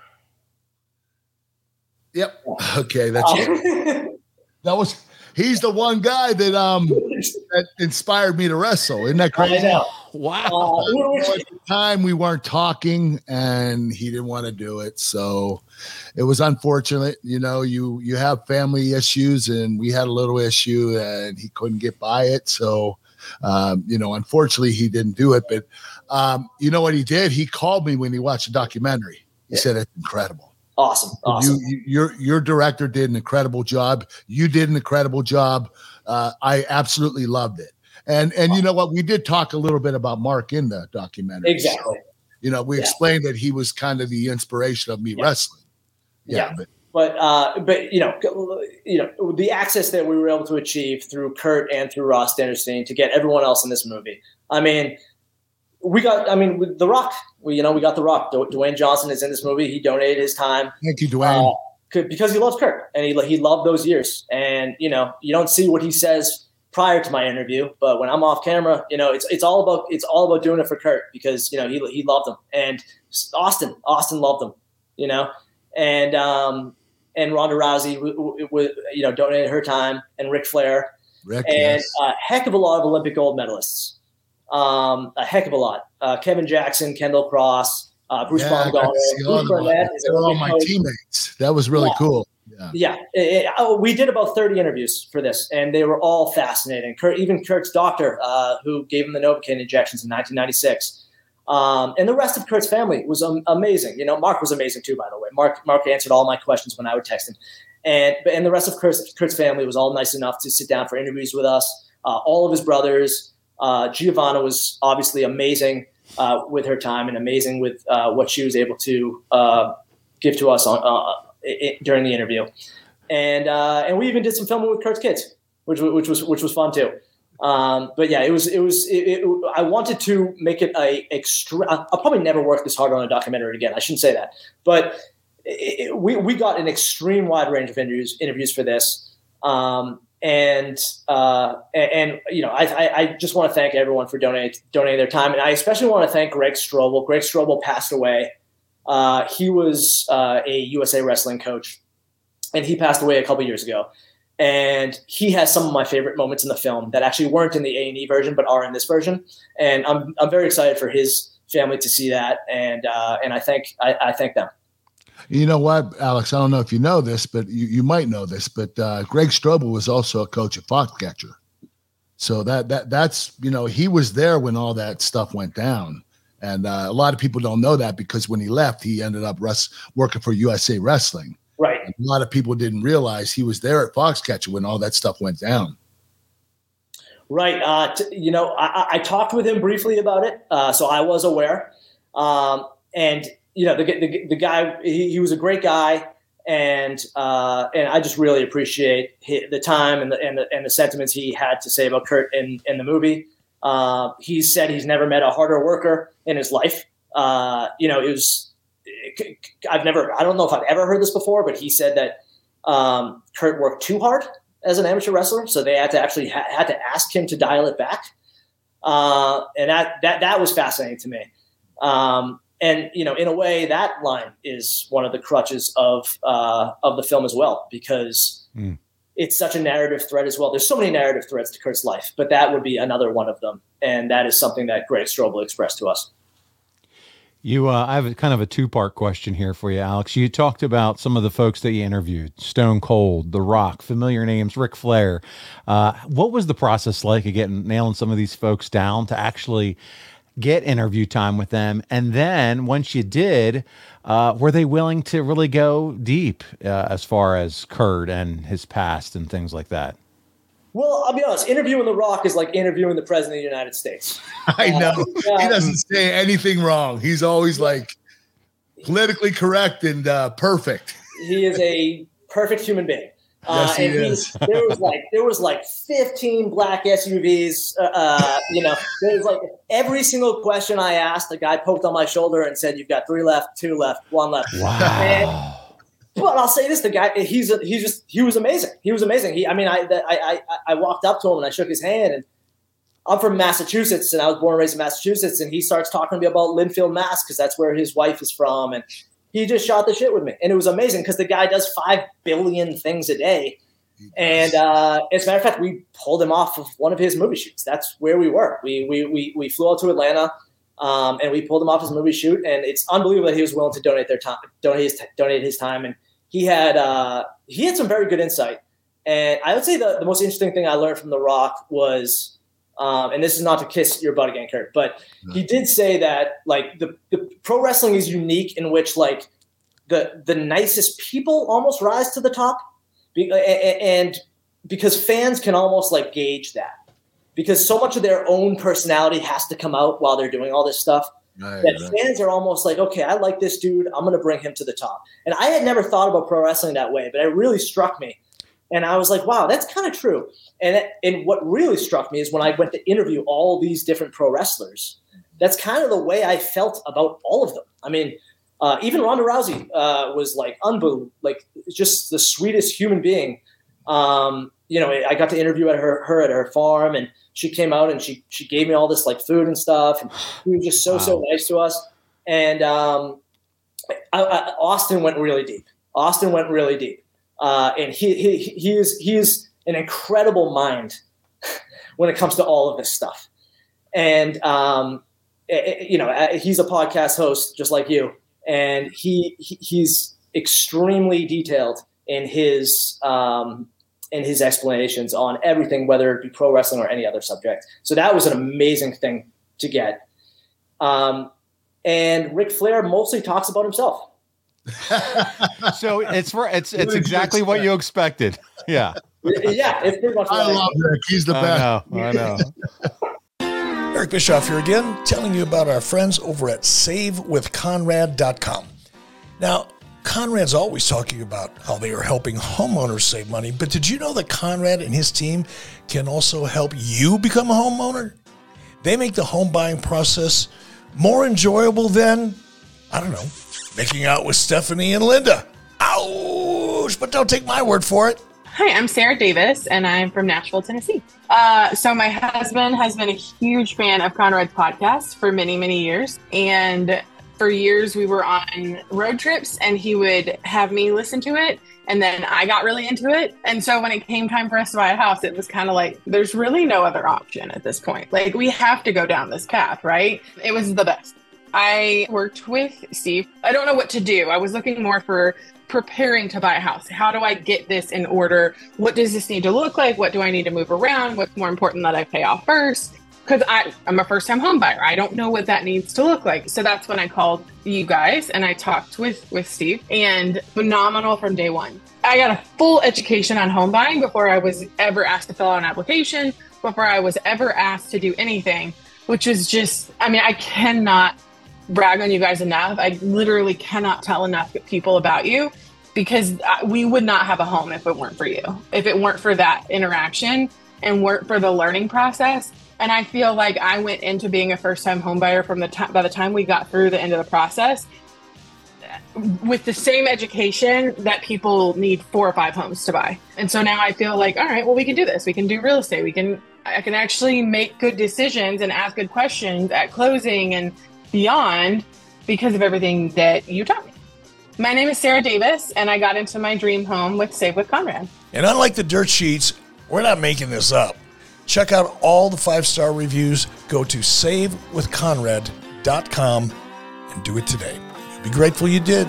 Yep. Okay, that's it. that was he's the one guy that um that inspired me to wrestle. Isn't that crazy? Wow. Uh, at the time we weren't talking and he didn't want to do it. So it was unfortunate. You know, you you have family issues and we had a little issue and he couldn't get by it. So um, you know, unfortunately he didn't do it. But um, you know what he did? He called me when he watched the documentary. He yeah. said it's incredible. Awesome. Awesome. You, you, your your director did an incredible job. You did an incredible job. Uh, I absolutely loved it. And and you know what? We did talk a little bit about Mark in the documentary. Exactly. So, you know, we yeah. explained that he was kind of the inspiration of me yeah. wrestling. Yeah, yeah. but but uh, but you know, you know, the access that we were able to achieve through Kurt and through Ross Dennerstein to get everyone else in this movie. I mean, we got, I mean, with The Rock, we, you know, we got The Rock. Dwayne Johnson is in this movie. He donated his time. Thank you, Dwayne. Uh, because he loves Kurt and he, he loved those years. And, you know, you don't see what he says prior to my interview, but when I'm off camera, you know, it's, it's all about, it's all about doing it for Kurt because, you know, he, he loved him and Austin, Austin loved him, you know, and, um, and Ronda Rousey, w- w- w- you know, donated her time and Ric Flair Ric, and yes. a heck of a lot of Olympic gold medalists um, a heck of a lot. Uh, Kevin Jackson, Kendall Cross, uh, Bruce yeah, Bruce Burnett. Were all my coach. teammates. That was really yeah. cool. Yeah, yeah. It, it, oh, we did about 30 interviews for this, and they were all fascinating. Kurt, even Kurt's doctor, uh, who gave him the Novocaine injections in 1996. Um, and the rest of Kurt's family was um, amazing. You know, Mark was amazing too, by the way. Mark Mark answered all my questions when I would text him, and and the rest of Kurt's, Kurt's family was all nice enough to sit down for interviews with us. Uh, all of his brothers, uh, Giovanna was obviously amazing uh, with her time and amazing with uh, what she was able to uh, give to us on uh, it, during the interview. And uh, and we even did some filming with Kurt's kids, which which was which was fun too. Um, but yeah, it was it was it, it, I wanted to make it a extra. I'll probably never work this hard on a documentary again. I shouldn't say that, but it, we we got an extreme wide range of interviews interviews for this. Um, and uh, and, you know, I, I just want to thank everyone for donating donating their time, and I especially want to thank Greg Strobel. Greg Strobel passed away. Uh, he was uh, a USA Wrestling coach, and he passed away a couple years ago. And he has some of my favorite moments in the film that actually weren't in the A and E version, but are in this version. And I'm I'm very excited for his family to see that, and uh, and I thank I, I thank them. You know what, Alex? I don't know if you know this, but you, you might know this. But uh, Greg Strobel was also a coach at Foxcatcher, so that that that's you know he was there when all that stuff went down, and uh, a lot of people don't know that because when he left, he ended up res- working for USA Wrestling. Right. And a lot of people didn't realize he was there at Foxcatcher when all that stuff went down. Right. Uh, t- you know, I, I, talked with him briefly about it, uh, so I was aware. Um, and you know, the, the, the guy, he, he, was a great guy. and uh, and I just really appreciate the time and the, and the and the sentiments he had to say about Kurt in in the movie. Uh, he said he's never met a harder worker in his life. Uh, you know, it was I've never I don't know if I've ever heard this before, but he said that um, Kurt worked too hard as an amateur wrestler, so they had to actually ha- had to ask him to dial it back, uh, and that that that was fascinating to me. Um, and you know, in a way, that line is one of the crutches of uh, of the film as well, because mm. it's such a narrative thread as well. There's so many narrative threads to Kurt's life, but that would be another one of them, and that is something that Greg Strobel expressed to us. You, uh, I have a, kind of a two part question here for you, Alex. You talked about some of the folks that you interviewed Stone Cold, The Rock, familiar names, Ric Flair. Uh, what was the process like of getting nailing some of these folks down to actually get interview time with them? And then once you did, uh, were they willing to really go deep uh, as far as Kurt and his past and things like that? Well, I'll be honest. Interviewing The Rock is like interviewing the president of the United States. I know uh, he doesn't say anything wrong. He's always like politically correct and uh, perfect. He is a perfect human being. Uh, yes, he and is. He, there was like there was like 15 black SUVs. Uh, uh, you know, there was like every single question I asked, the guy poked on my shoulder and said, "You've got three left, two left, one left." Wow. And, but I'll say this: the guy, he's a, he's just he was amazing. He was amazing. He, I mean, I, I I I walked up to him and I shook his hand, and I'm from Massachusetts, and I was born and raised in Massachusetts, and he starts talking to me about Lynnfield, Mass, because that's where his wife is from, and he just shot the shit with me, and it was amazing because the guy does five billion things a day, and uh, as a matter of fact, we pulled him off of one of his movie shoots. That's where we were. We we we, we flew out to Atlanta. Um, and we pulled him off his movie shoot, and it's unbelievable that he was willing to donate their time, donate his, donate his time, and he had uh, he had some very good insight. And I would say the, the most interesting thing I learned from The Rock was, um, and this is not to kiss your butt again, Kurt, but he did say that like the, the pro wrestling is unique in which like the the nicest people almost rise to the top, and because fans can almost like gauge that because so much of their own personality has to come out while they're doing all this stuff. Right, that right. fans are almost like, okay, I like this dude. I'm going to bring him to the top. And I had never thought about pro wrestling that way, but it really struck me. And I was like, wow, that's kind of true. And, and what really struck me is when I went to interview all these different pro wrestlers, that's kind of the way I felt about all of them. I mean, uh, even Ronda Rousey uh, was like unbelievable, like just the sweetest human being. Um, you know, I got to interview at her, her at her farm and she came out and she she gave me all this like food and stuff, and she was just so wow. so nice to us. And um, I, I, Austin went really deep. Austin went really deep, uh, and he he he is he is an incredible mind when it comes to all of this stuff. And um, it, you know, he's a podcast host just like you, and he, he he's extremely detailed in his um, in his explanations on everything, whether it be pro wrestling or any other subject. So that was an amazing thing to get. Um, and Ric Flair mostly talks about himself. so it's for it's it's exactly what you expected. Yeah. Yeah, it's pretty much. I love Ric. He's the best. I know. I know. Eric Bischoff here again, telling you about our friends over at SaveWithConrad.com. Now, Conrad's always talking about how they are helping homeowners save money, but did you know that Conrad and his team can also help you become a homeowner? They make the home buying process more enjoyable than, I don't know, making out with Stephanie and Linda. Ouch! But don't take my word for it. Hi, I'm Sarah Davis, and I'm from Nashville, Tennessee. Uh, so, my husband has been a huge fan of Conrad's podcast for many, many years. And for years we were on road trips and he would have me listen to it and then I got really into it. And so when it came time for us to buy a house, it was kind of like there's really no other option at this point. Like we have to go down this path, right? It was the best. I worked with Steve. I don't know what to do. I was looking more for preparing to buy a house. How do I get this in order? What does this need to look like? What do I need to move around? What's more important that I pay off first? because I'm a first time home buyer. I don't know what that needs to look like. So that's when I called you guys and I talked with with Steve and phenomenal from day one. I got a full education on home buying before I was ever asked to fill out an application, before I was ever asked to do anything, which is just I mean, I cannot brag on you guys enough. I literally cannot tell enough people about you. because we would not have a home if it weren't for you, if it weren't for that interaction and weren't for the learning process. And I feel like I went into being a first time homebuyer from the time by the time we got through the end of the process with the same education that people need four or five homes to buy. And so now I feel like, all right, well, we can do this. We can do real estate. We can, I can actually make good decisions and ask good questions at closing and beyond because of everything that you taught me. My name is Sarah Davis, and I got into my dream home with Save with Conrad. And unlike the dirt sheets, we're not making this up. Check out all the five star reviews. Go to savewithconrad.com and do it today. You'll be grateful you did.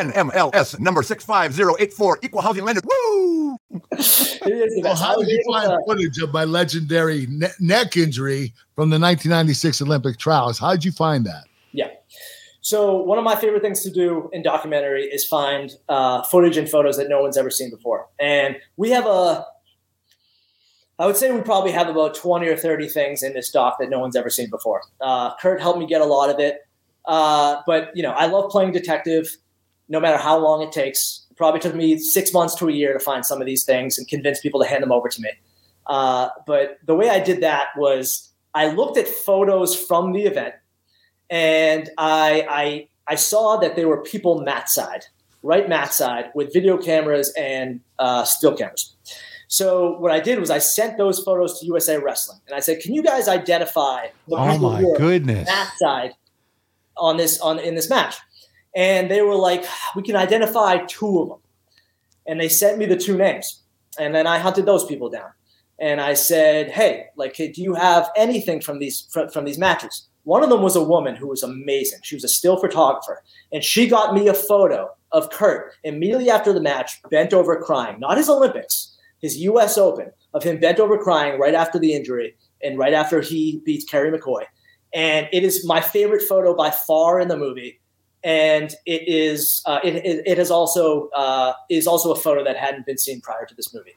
NMLS number 65084, equal housing lender. Woo! well, how did you find footage of my legendary ne- neck injury from the 1996 Olympic trials? How did you find that? Yeah. So one of my favorite things to do in documentary is find uh, footage and photos that no one's ever seen before. And we have a, I would say we probably have about 20 or 30 things in this doc that no one's ever seen before. Uh, Kurt helped me get a lot of it. Uh, but, you know, I love playing detective no matter how long it takes. It probably took me six months to a year to find some of these things and convince people to hand them over to me. Uh, but the way I did that was I looked at photos from the event and I, I I saw that there were people mat side, right mat side, with video cameras and uh, still cameras. So what I did was I sent those photos to USA Wrestling, and I said, "Can you guys identify the oh people my who are goodness. mat side on this on in this match?" And they were like, "We can identify two of them," and they sent me the two names, and then I hunted those people down, and I said, "Hey, like, do you have anything from these from, from these matches?" One of them was a woman who was amazing. She was a still photographer, and she got me a photo of Kurt immediately after the match, bent over crying. Not his Olympics, his U.S. Open, of him bent over crying right after the injury and right after he beats Kerry McCoy. And it is my favorite photo by far in the movie. And it is uh, it, it, is also uh, is also a photo that hadn't been seen prior to this movie.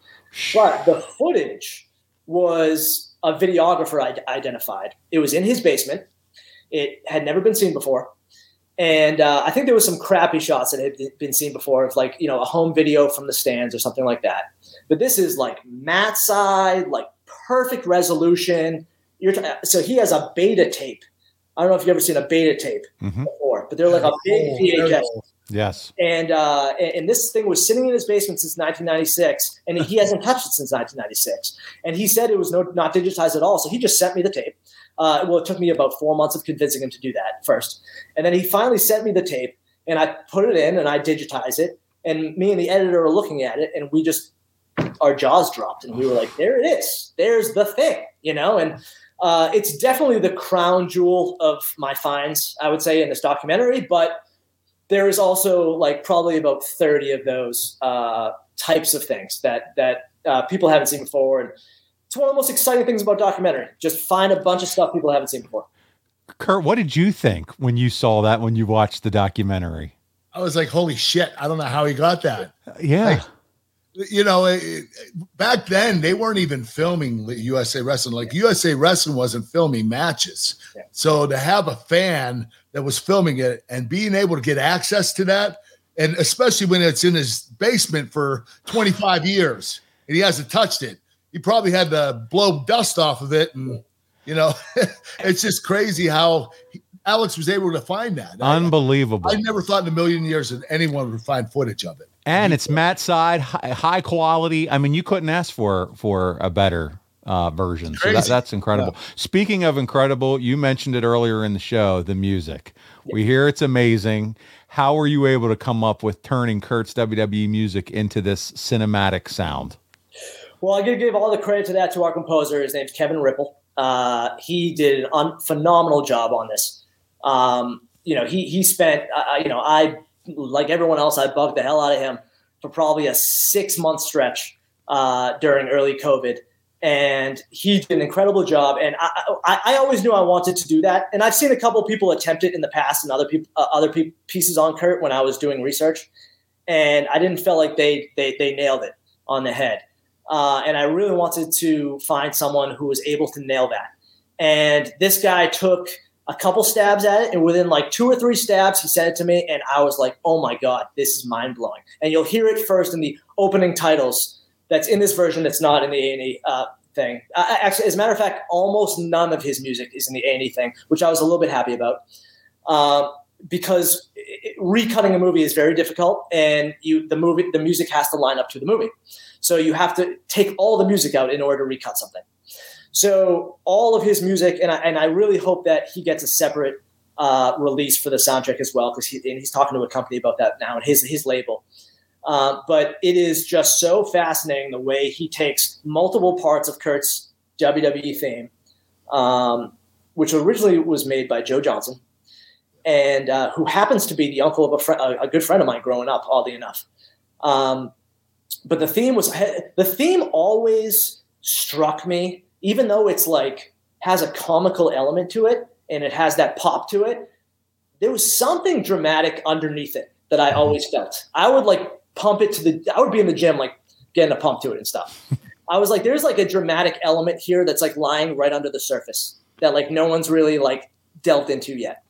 But the footage was a videographer I- identified. It was in his basement. It had never been seen before. And uh, I think there was some crappy shots that had been seen before of like, you know, a home video from the stands or something like that. But this is like mat side, like perfect resolution. You're t- so he has a beta tape. I don't know if you've ever seen a beta tape Mhm. before, but they're like a big VHS. Yes. And, uh, and and this thing was sitting in his basement since 1996, and he hasn't touched it since 1996. And he said it was no not digitized at all, so he just sent me the tape. Uh, well, it took me about four months of convincing him to do that first, and then he finally sent me the tape, and I put it in and I digitize it. And me and the editor are looking at it, and we just our jaws dropped, and we were like, "There it is. There's the thing," you know. And uh, it's definitely the crown jewel of my finds, I would say, in this documentary. But there is also like probably about 30 of those uh, types of things that that uh, people haven't seen before and it's one of the most exciting things about documentary just find a bunch of stuff people haven't seen before Kurt, what did you think when you saw that when you watched the documentary? I was like, holy shit! I don't know how he got that. Yeah. You know, it, it- back then they weren't even filming USA Wrestling. Like USA Wrestling wasn't filming matches. So to have a fan that was filming it and being able to get access to that, and especially when it's in his basement for 25 years and he hasn't touched it, he probably had to blow dust off of it. And, you know, it's just crazy how he- Alex was able to find that. I- Unbelievable. I never thought in a million years that anyone would find footage of it. And it's mat side, high, high quality. I mean, you couldn't ask for for a better uh, version. So that, that's incredible. Speaking of incredible, you mentioned it earlier in the show. The music, we hear it's amazing. How were you able to come up with turning Kurt's WWE music into this cinematic sound? well i gotta give all the credit to that to our composer his name's kevin ripple uh, he did an un- phenomenal job on this um, you know he he spent uh, you know i like everyone else i bugged the hell out of him for probably a six month stretch uh, during early covid and he did an incredible job. And I, I, I always knew I wanted to do that. And I've seen a couple people attempt it in the past, and other people, uh, other pe- pieces on Kurt when I was doing research, and I didn't feel like they they they nailed it on the head. Uh, and I really wanted to find someone who was able to nail that. And this guy took a couple stabs at it, and within like two or three stabs, he sent it to me, and I was like, "Oh my god, this is mind blowing!" And you'll hear it first in the opening titles. That's in this version. That's not in the A and E uh, thing. Uh, actually, as a matter of fact, almost none of his music is in the A and E thing, which I was a little bit happy about. Um, because it, recutting a movie is very difficult, and you the movie the music has to line up to the movie, so you have to take all the music out in order to recut something. So all of his music, and I, and I really hope that he gets a separate uh, release for the soundtrack as well, because he, he's talking to a company about that now and his his label. Uh, but it is just so fascinating the way he takes multiple parts of Kurt's WWE theme, um, which originally was made by Joe Johnson, and uh, who happens to be the uncle of a, fr- a, good friend of mine growing up, oddly enough. Um, but the theme was the theme always struck me, even though it's like has a comical element to it and it has that pop to it. There was something dramatic underneath it that I always felt. I would like pump it to the. I would be in the gym like getting a pump to it and stuff. I was like, there's like a dramatic element here that's like lying right under the surface that like no one's really like delved into yet.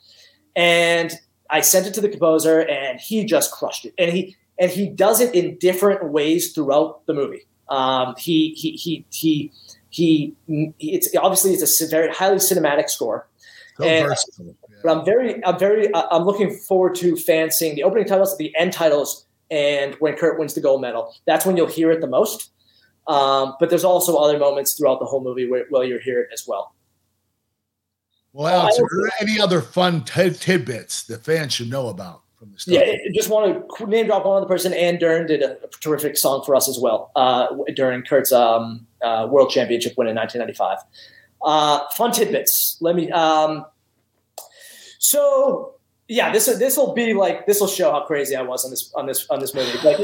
And I sent it to the composer, and he just crushed it. And he and he does it in different ways throughout the movie. Um, he he he he he. It's obviously it's a very highly cinematic score. So And- versatile. but I'm very, I'm very, uh, I'm looking forward to fans seeing the opening titles, the end titles, and when Kurt wins the gold medal. That's when you'll hear it the most. Um, but there's also other moments throughout the whole movie where, where you'll hear it as well. Well, Alex, are there any other fun tid- tidbits that fans should know about from the stuff? Yeah, just want to name drop one other person. Ann Dern did a, terrific song for us as well uh, during Kurt's um, uh, World Championship win in 1995. Uh, fun tidbits. Let me. Um, so yeah, this this will be like this will show how crazy I was on this on this on this movie. Like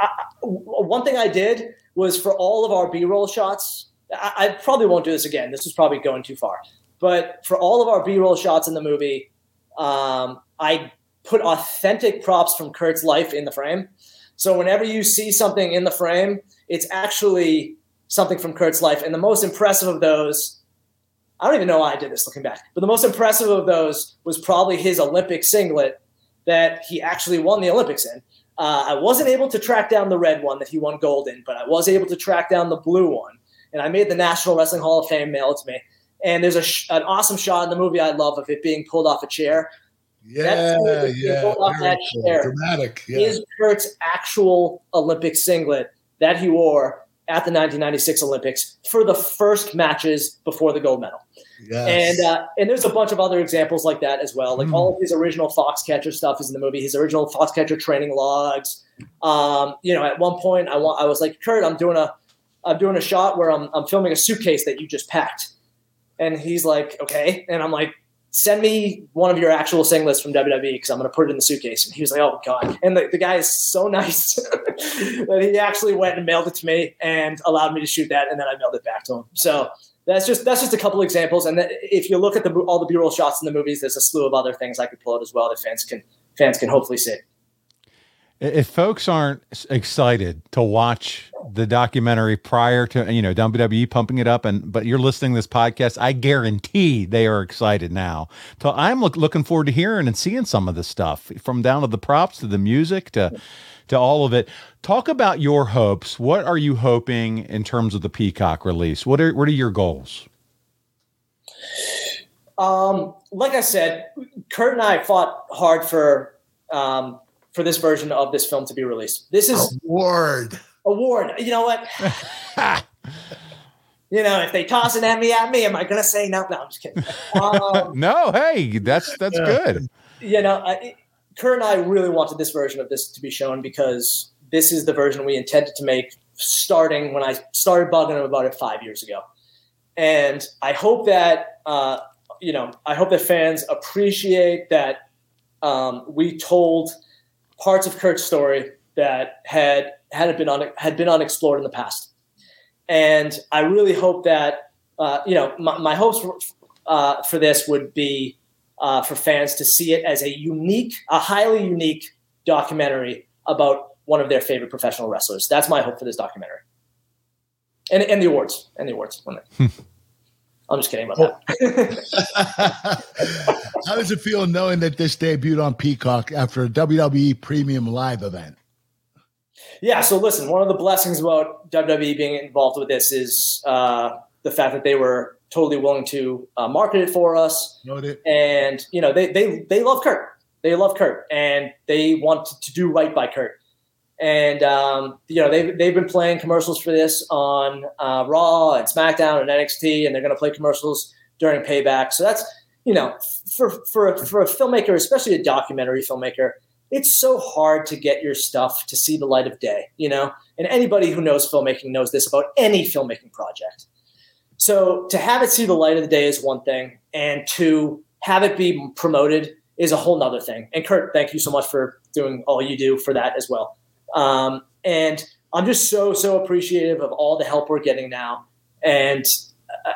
I, one thing I did was for all of our B-roll shots. I, I probably won't do this again. This is probably going too far. But for all of our B-roll shots in the movie, um, I put authentic props from Kurt's life in the frame. So whenever you see something in the frame, it's actually something from Kurt's life. And the most impressive of those, I don't even know why I did this looking back, but the most impressive of those was probably his Olympic singlet that he actually won the Olympics in. Uh, I wasn't able to track down the red one that he won gold in, but I was able to track down the blue one. And I made the National Wrestling Hall of Fame mail it to me. And there's a sh- an awesome shot in the movie I love of it being pulled off a chair. Yeah, That's yeah, off that cool. dramatic. Yeah. is Kurt's actual Olympic singlet that he wore at the 1996 Olympics for the first matches before the gold medal. Yes. And uh, and there's a bunch of other examples like that as well. Like Hmm. all of his original Foxcatcher stuff is in the movie. His original Foxcatcher training logs. Um, you know, at one point I want I was like, Kurt, I'm doing a I'm doing a shot where I'm I'm filming a suitcase that you just packed. And he's like, okay. And I'm like, send me one of your actual singlets from WWE because I'm going to put it in the suitcase. And he was like, oh, God. And the, the guy is so nice that he actually went and mailed it to me and allowed me to shoot that. And then I mailed it back to him. So that's just that's just a couple examples. And if you look at the all the B-roll shots in the movies, there's a slew of other things I could pull out as well that fans can fans can hopefully see. If folks aren't excited to watch the documentary prior to you know WWE pumping it up, and but you're listening this podcast, I guarantee they are excited now. So I'm look, looking forward to hearing and seeing some of this stuff, from down to the props to the music to to all of it. Talk about your hopes. What are you hoping in terms of the Peacock release? What are what are your goals? Um, like I said, Kurt and I fought hard for um, for this version of this film to be released. This is award. Award. You know what? you know, if they toss it at me, at me, am I going to say no? No, I'm just kidding. Um, no, hey, that's that's good. you know, I, Kurt and I really wanted this version of this to be shown because this is the version we intended to make starting when I started bugging him about it five years ago. And I hope that, uh, you know, I hope that fans appreciate that um, we told parts of Kurt's story that had hadn't been un, had been unexplored in the past. And I really hope that, uh, you know, my, my hopes for, uh, for this would be uh, for fans to see it as a unique, a highly unique documentary about one of their favorite professional wrestlers. That's my hope for this documentary. And, and the awards, and the awards. I'm just kidding about that. How does it feel knowing that this debuted on Peacock after a WWE Premium Live event? Yeah. So listen, one of the blessings about WWE being involved with this is uh, the fact that they were totally willing to uh, market it for us. Noted. And you know, they they they love Kurt. They love Kurt, and they want to do right by Kurt. And um, you know, they've they've been playing commercials for this on uh, Raw and SmackDown and NXT, and they're going to play commercials during Payback. So that's you know, for for for a filmmaker, especially a documentary filmmaker, it's so hard to get your stuff to see the light of day. You know, and anybody who knows filmmaking knows this about any filmmaking project. So to have it see the light of the day is one thing, and to have it be promoted is a whole nother thing. And Kurt, thank you so much for doing all you do for that as well. Um, and I'm just so so appreciative of all the help we're getting now. And uh,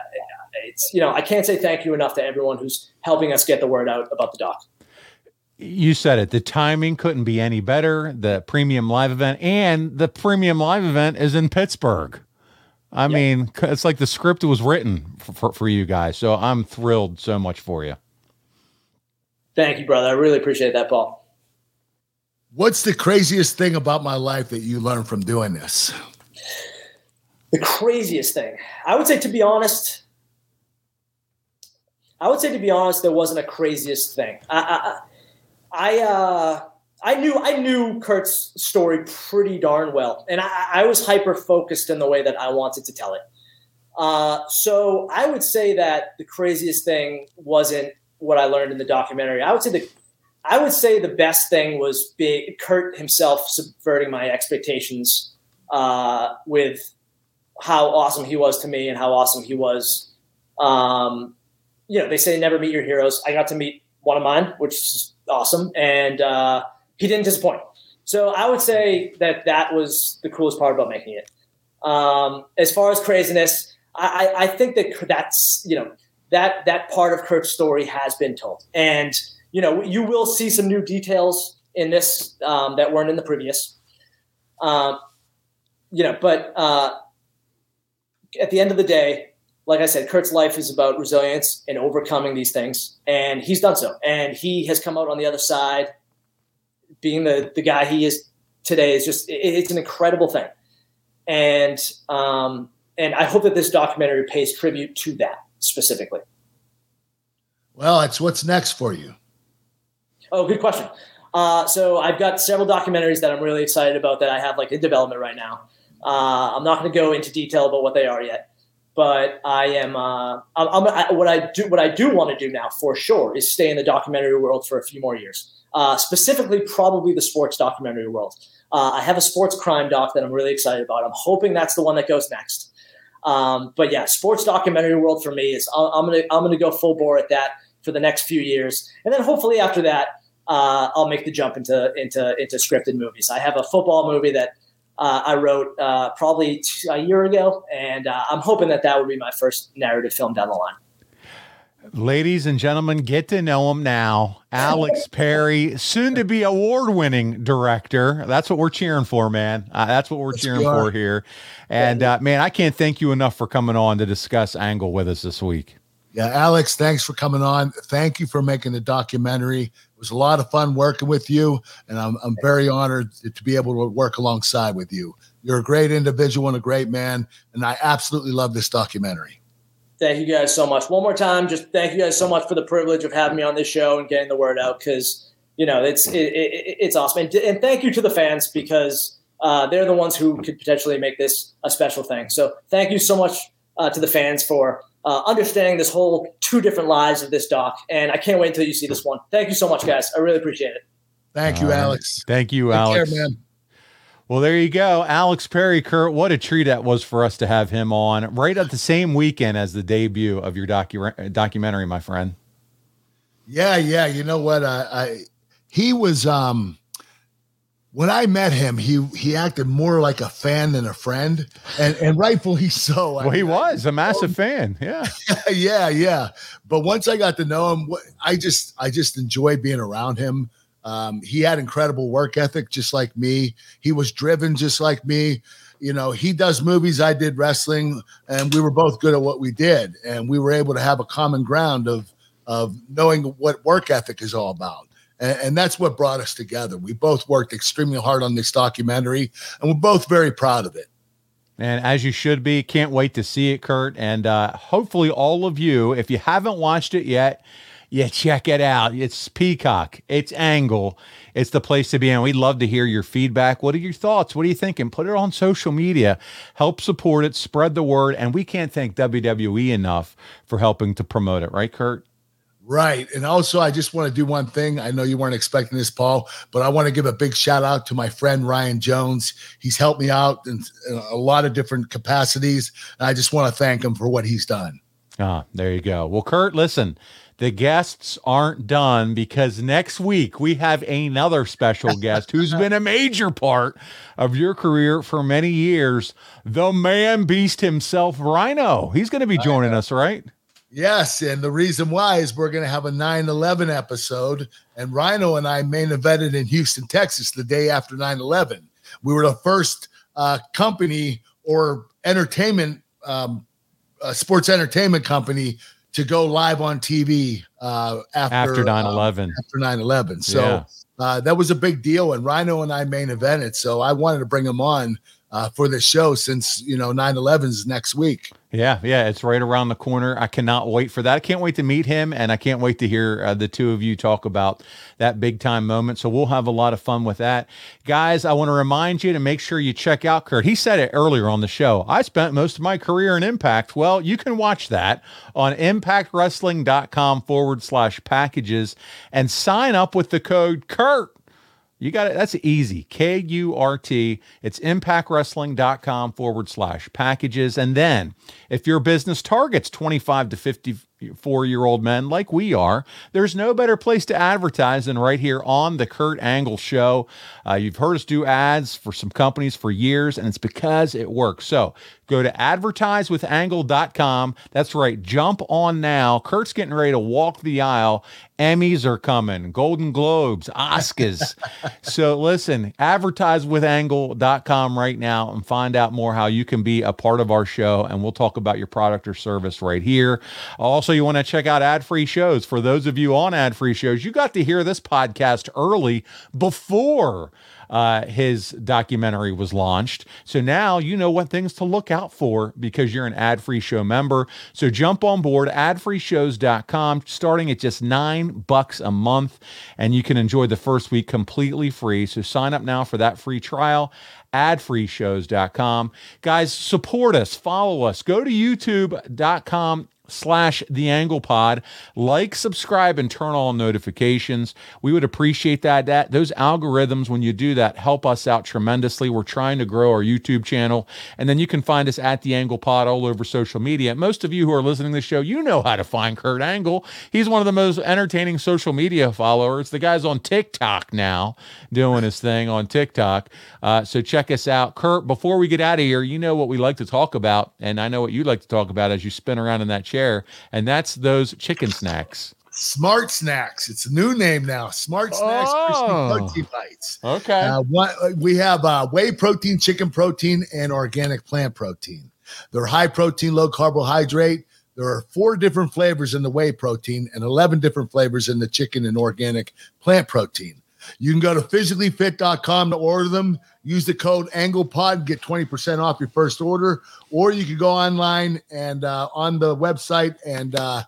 it's you know I can't say thank you enough to everyone who's helping us get the word out about the doc. You said it. The timing couldn't be any better. The premium live event and the premium live event is in Pittsburgh. I yep. mean, it's like the script was written for, for, for, you guys. So I'm thrilled so much for you. Thank you, brother. I really appreciate that, Paul. What's the craziest thing about my life that you learned from doing this? The craziest thing. I would say, to be honest, I would say, to be honest, there wasn't a craziest thing. I, I, I, uh, I knew I knew Kurt's story pretty darn well, and I, I was hyper focused in the way that I wanted to tell it. Uh, so I would say that the craziest thing wasn't what I learned in the documentary. I would say the I would say the best thing was big, Kurt himself subverting my expectations uh, with how awesome he was to me and how awesome he was. Um, you know, they say never meet your heroes. I got to meet one of mine, which is awesome, and uh, he didn't disappoint. So I would say that that was the coolest part about making it. Um, as far as craziness, I, I think that that's you know that that part of Kurt's story has been told, and you know you will see some new details in this um, that weren't in the previous. Um, you know, but uh, at the end of the day, like I said, Kurt's life is about resilience and overcoming these things, and he's done so, and he has come out on the other side, being the the guy he is today. Is just it, it's an incredible thing, and um, and I hope that this documentary pays tribute to that specifically? Well, it's what's next for you. Oh, good question. Uh, so I've got several documentaries that I'm really excited about that I have like in development right now. Uh, I'm not going to go into detail about what they are yet, but I am. Uh, I'm, I'm I, what I do. What I do want to do now, for sure, is stay in the documentary world for a few more years. Uh, specifically, probably the sports documentary world. Uh, I have a sports crime doc that I'm really excited about. I'm hoping that's the one that goes next. Um, but yeah, sports documentary world for me is I'm gonna I'm gonna go full bore at that for the next few years, and then hopefully after that, uh, I'll make the jump into into into scripted movies. I have a football movie that uh, I wrote uh, probably a year ago, and uh, I'm hoping that that would be my first narrative film down the line. Ladies and gentlemen, get to know him now. Alex Perry, soon to be award winning director. That's what we're cheering for, man. Uh, that's what we're Let's cheering for here. And uh, man, I can't thank you enough for coming on to discuss Angle with us this week. Yeah, Alex, thanks for coming on. Thank you for making the documentary. It was a lot of fun working with you, and I'm, I'm very honored to be able to work alongside with you. You're a great individual and a great man, and I absolutely love this documentary. Thank you guys so much. One more time, just thank you guys so much for the privilege of having me on this show and getting the word out because you know it's it, it, it's awesome. And, and, thank you to the fans because uh, they're the ones who could potentially make this a special thing. So thank you so much uh, to the fans for uh, understanding this whole two different lives of this doc. And I can't wait until you see this one. Thank you so much, guys. I really appreciate it. Thank you, Alex. Thank you, Take Alex. Care, man. Well, there you go. Alex Perry, Kurt, what a treat that was for us to have him on right at the same weekend as the debut of your docu- documentary, my friend. Yeah, yeah. You know what? I, I he was um when I met him, he he acted more like a fan than a friend, and and rightfully so. Well, I he was a massive fan. Yeah, yeah, yeah. But once I got to know him, I just I just enjoy being around him. Um, he had incredible work ethic, just like me. He was driven, just like me. you know, he does movies, I did wrestling, and we were both good at what we did, and we were able to have a common ground of of knowing what work ethic is all about. And, and that's what brought us together. We both worked extremely hard on this documentary, and we're both very proud of it. And as you should be, can't wait to see it, Kurt. And uh, hopefully, all of you, if you haven't watched it yet, yeah, check it out. It's Peacock, it's Angle, it's the place to be. And we'd love to hear your feedback. What are your thoughts? What are you thinking? Put it on social media, help support it, spread the word. And we can't thank WWE enough for helping to promote it, right, Kurt? Right. And also, I just want to do one thing. I know you weren't expecting this, Paul, but I want to give a big shout out to my friend Ryan Jones. He's helped me out in, in a lot of different capacities. And I just want to thank him for what he's done. Ah, there you go. Well, Kurt, listen, the guests aren't done because next week we have another special guest who's been a major part of your career for many years. The man beast himself, Rhino. He's going to be joining us, right? Yes, and the reason why is we're going to have a 9/11 episode, and Rhino and I main evented in Houston, Texas, the day after 9/11. We were the first uh, company or entertainment, um, uh, sports entertainment company to go live on TV uh, after after 9/11. Um, after 9/11, so yeah. uh, that was a big deal. And Rhino and I main evented, so I wanted to bring him on uh, for the show since you know 9/11 is next week. Yeah, yeah, it's right around the corner. I cannot wait for that. I can't wait to meet him, and I can't wait to hear uh, the two of you talk about that big time moment. So we'll have a lot of fun with that, guys. I want to remind you to make sure you check out Kurt. He said it earlier on the show. I spent most of my career in Impact. Well, you can watch that on ImpactWrestling.com forward slash packages and sign up with the code Kurt you got it. That's easy. K U R T. It's impactwrestling.com forward slash packages. And then if your business targets 25 to 54 year old men like we are, there's no better place to advertise than right here on the Kurt Angle Show. Uh, you've heard us do ads for some companies for years, and it's because it works. So go to advertisewithangle.com. That's right. Jump on now. Kurt's getting ready to walk the aisle. Emmys are coming, Golden Globes, Oscars. so listen, advertisewithangle.com right now and find out more how you can be a part of our show. And we'll talk about your product or service right here. Also, you want to check out ad free shows. For those of you on ad free shows, you got to hear this podcast early before uh, his documentary was launched. So now you know what things to look out for because you're an ad free show member. So jump on board adfreeshows.com, starting at just nine bucks a month, and you can enjoy the first week completely free. So sign up now for that free trial adfreeshows.com. Guys, support us, follow us, go to youtube.com slash the angle pod. Like subscribe and turn on notifications. We would appreciate that. That those algorithms when you do that help us out tremendously. We're trying to grow our youtube channel. And then you can find us at the angle pod all over social media. Most of you who are listening to the show you know how to find kurt angle. He's one of the most entertaining social media followers. The guy's on tiktok now doing his thing on tiktok. Uh, so check us out. Kurt before we get out of here you know what we like to talk about. And i know what you like to talk about as you spin around in that chair chair, and that's those chicken snacks. Smart Snacks. It's a new name now. Smart Snacks oh. Protein Bites. Okay. Uh, what, we have uh, whey protein, chicken protein, and organic plant protein. They're high protein, low carbohydrate. There are four different flavors in the whey protein and 11 different flavors in the chicken and organic plant protein. You can go to physicallyfit.com to order them. Use the code AnglePod, get 20% off your first order. Or you can go online and uh, on the website and uh,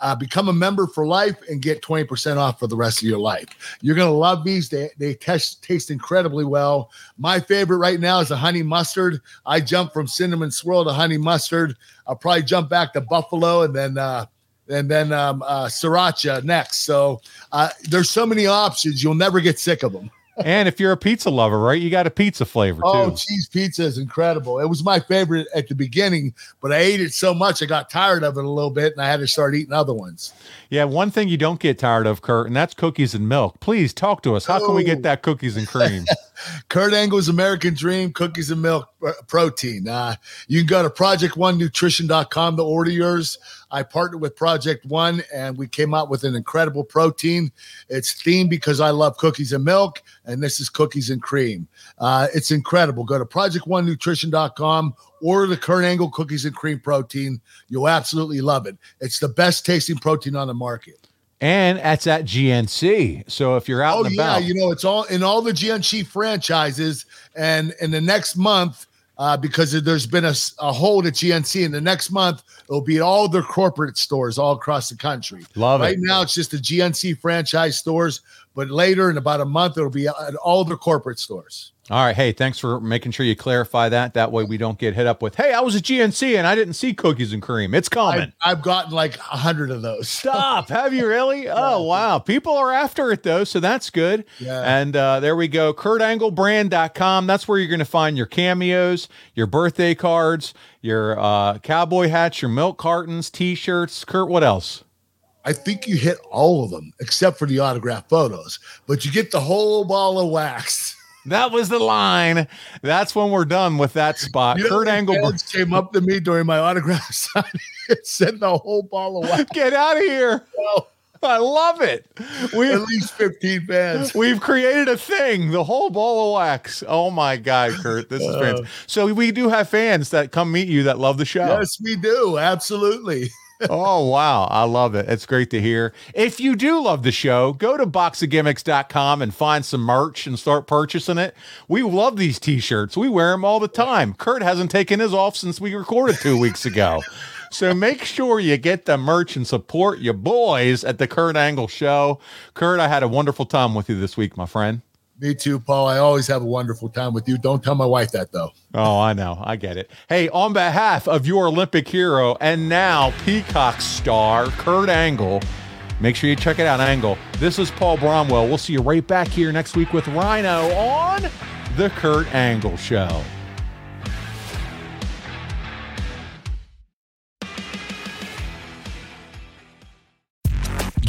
uh, become a member for life and get 20% off for the rest of your life. You're going to love these. They, they taste, taste incredibly well. My favorite right now is the honey mustard. I jump from cinnamon swirl to honey mustard. I'll probably jump back to buffalo and then uh, and then um, uh, sriracha next. So uh, there's so many options, you'll never get sick of them. and if you're a pizza lover, right, you got a pizza flavor oh, too. Oh, cheese pizza is incredible. It was my favorite at the beginning, but I ate it so much I got tired of it a little bit, and I had to start eating other ones. Yeah, one thing you don't get tired of, Kurt, and that's cookies and milk. Please talk to us. How oh. can we get oh. that cookies and cream? Kurt Angle's American Dream Cookies and Milk Protein. Uh, you can go to project1nutrition.com to order yours. I partnered with Project One and we came out with an incredible protein. It's themed because I love cookies and milk, and this is cookies and cream. Uh, it's incredible. Go to project1nutrition.com or the Kurt Angle cookies and cream protein. You'll absolutely love it. It's the best tasting protein on the market. And that's at GNC. So if you're out oh, and yeah, about, you know, it's all in all the GNC franchises. And in the next month, uh, because there's been a, a hold at GNC. In the next month, it'll be at all their corporate stores all across the country. Love right it. now, it's just the GNC franchise stores, but later in about a month, it'll be at all their corporate stores. All right. Hey, thanks for making sure you clarify that. That way we don't get hit up with, hey, I was at GNC and I didn't see cookies and cream. It's common. I've, I've gotten like a hundred of those. Stop. Have you really? Oh, wow. People are after it though. So that's good. Yeah. And uh, there we go. KurtAngleBrand.com. That's where you're going to find your cameos, your birthday cards, your uh, cowboy hats, your milk cartons, t shirts. Kurt, what else? I think you hit all of them except for the autograph photos, but you get the whole ball of wax. That was the line. That's when we're done with that spot. You know, Kurt Angle came up to me during my autograph signing and said the whole ball of wax. Get out of here. I love it. We at least 15 fans. We've created a thing, the whole ball of wax. Oh my God, Kurt. This is fantastic. Uh. So we do have fans that come meet you that love the show. Yes, we do. Absolutely. Oh wow. I love it. It's great to hear. If you do love the show go to boxofgimmicks.com and find some merch and start purchasing it. We love these t-shirts. We wear them all the time. Kurt hasn't taken his off since we recorded two weeks ago. So make sure you get the merch and support your boys at the kurt angle show. Kurt i had a wonderful time with you this week my friend me too, Paul. I always have a wonderful time with you. Don't tell my wife that, though. Oh, I know. I get it. Hey, on behalf of your Olympic hero and now Peacock star, Kurt Angle, make sure you check it out, Angle. This is Paul Bromwell. We'll see you right back here next week with Rhino on The Kurt Angle Show.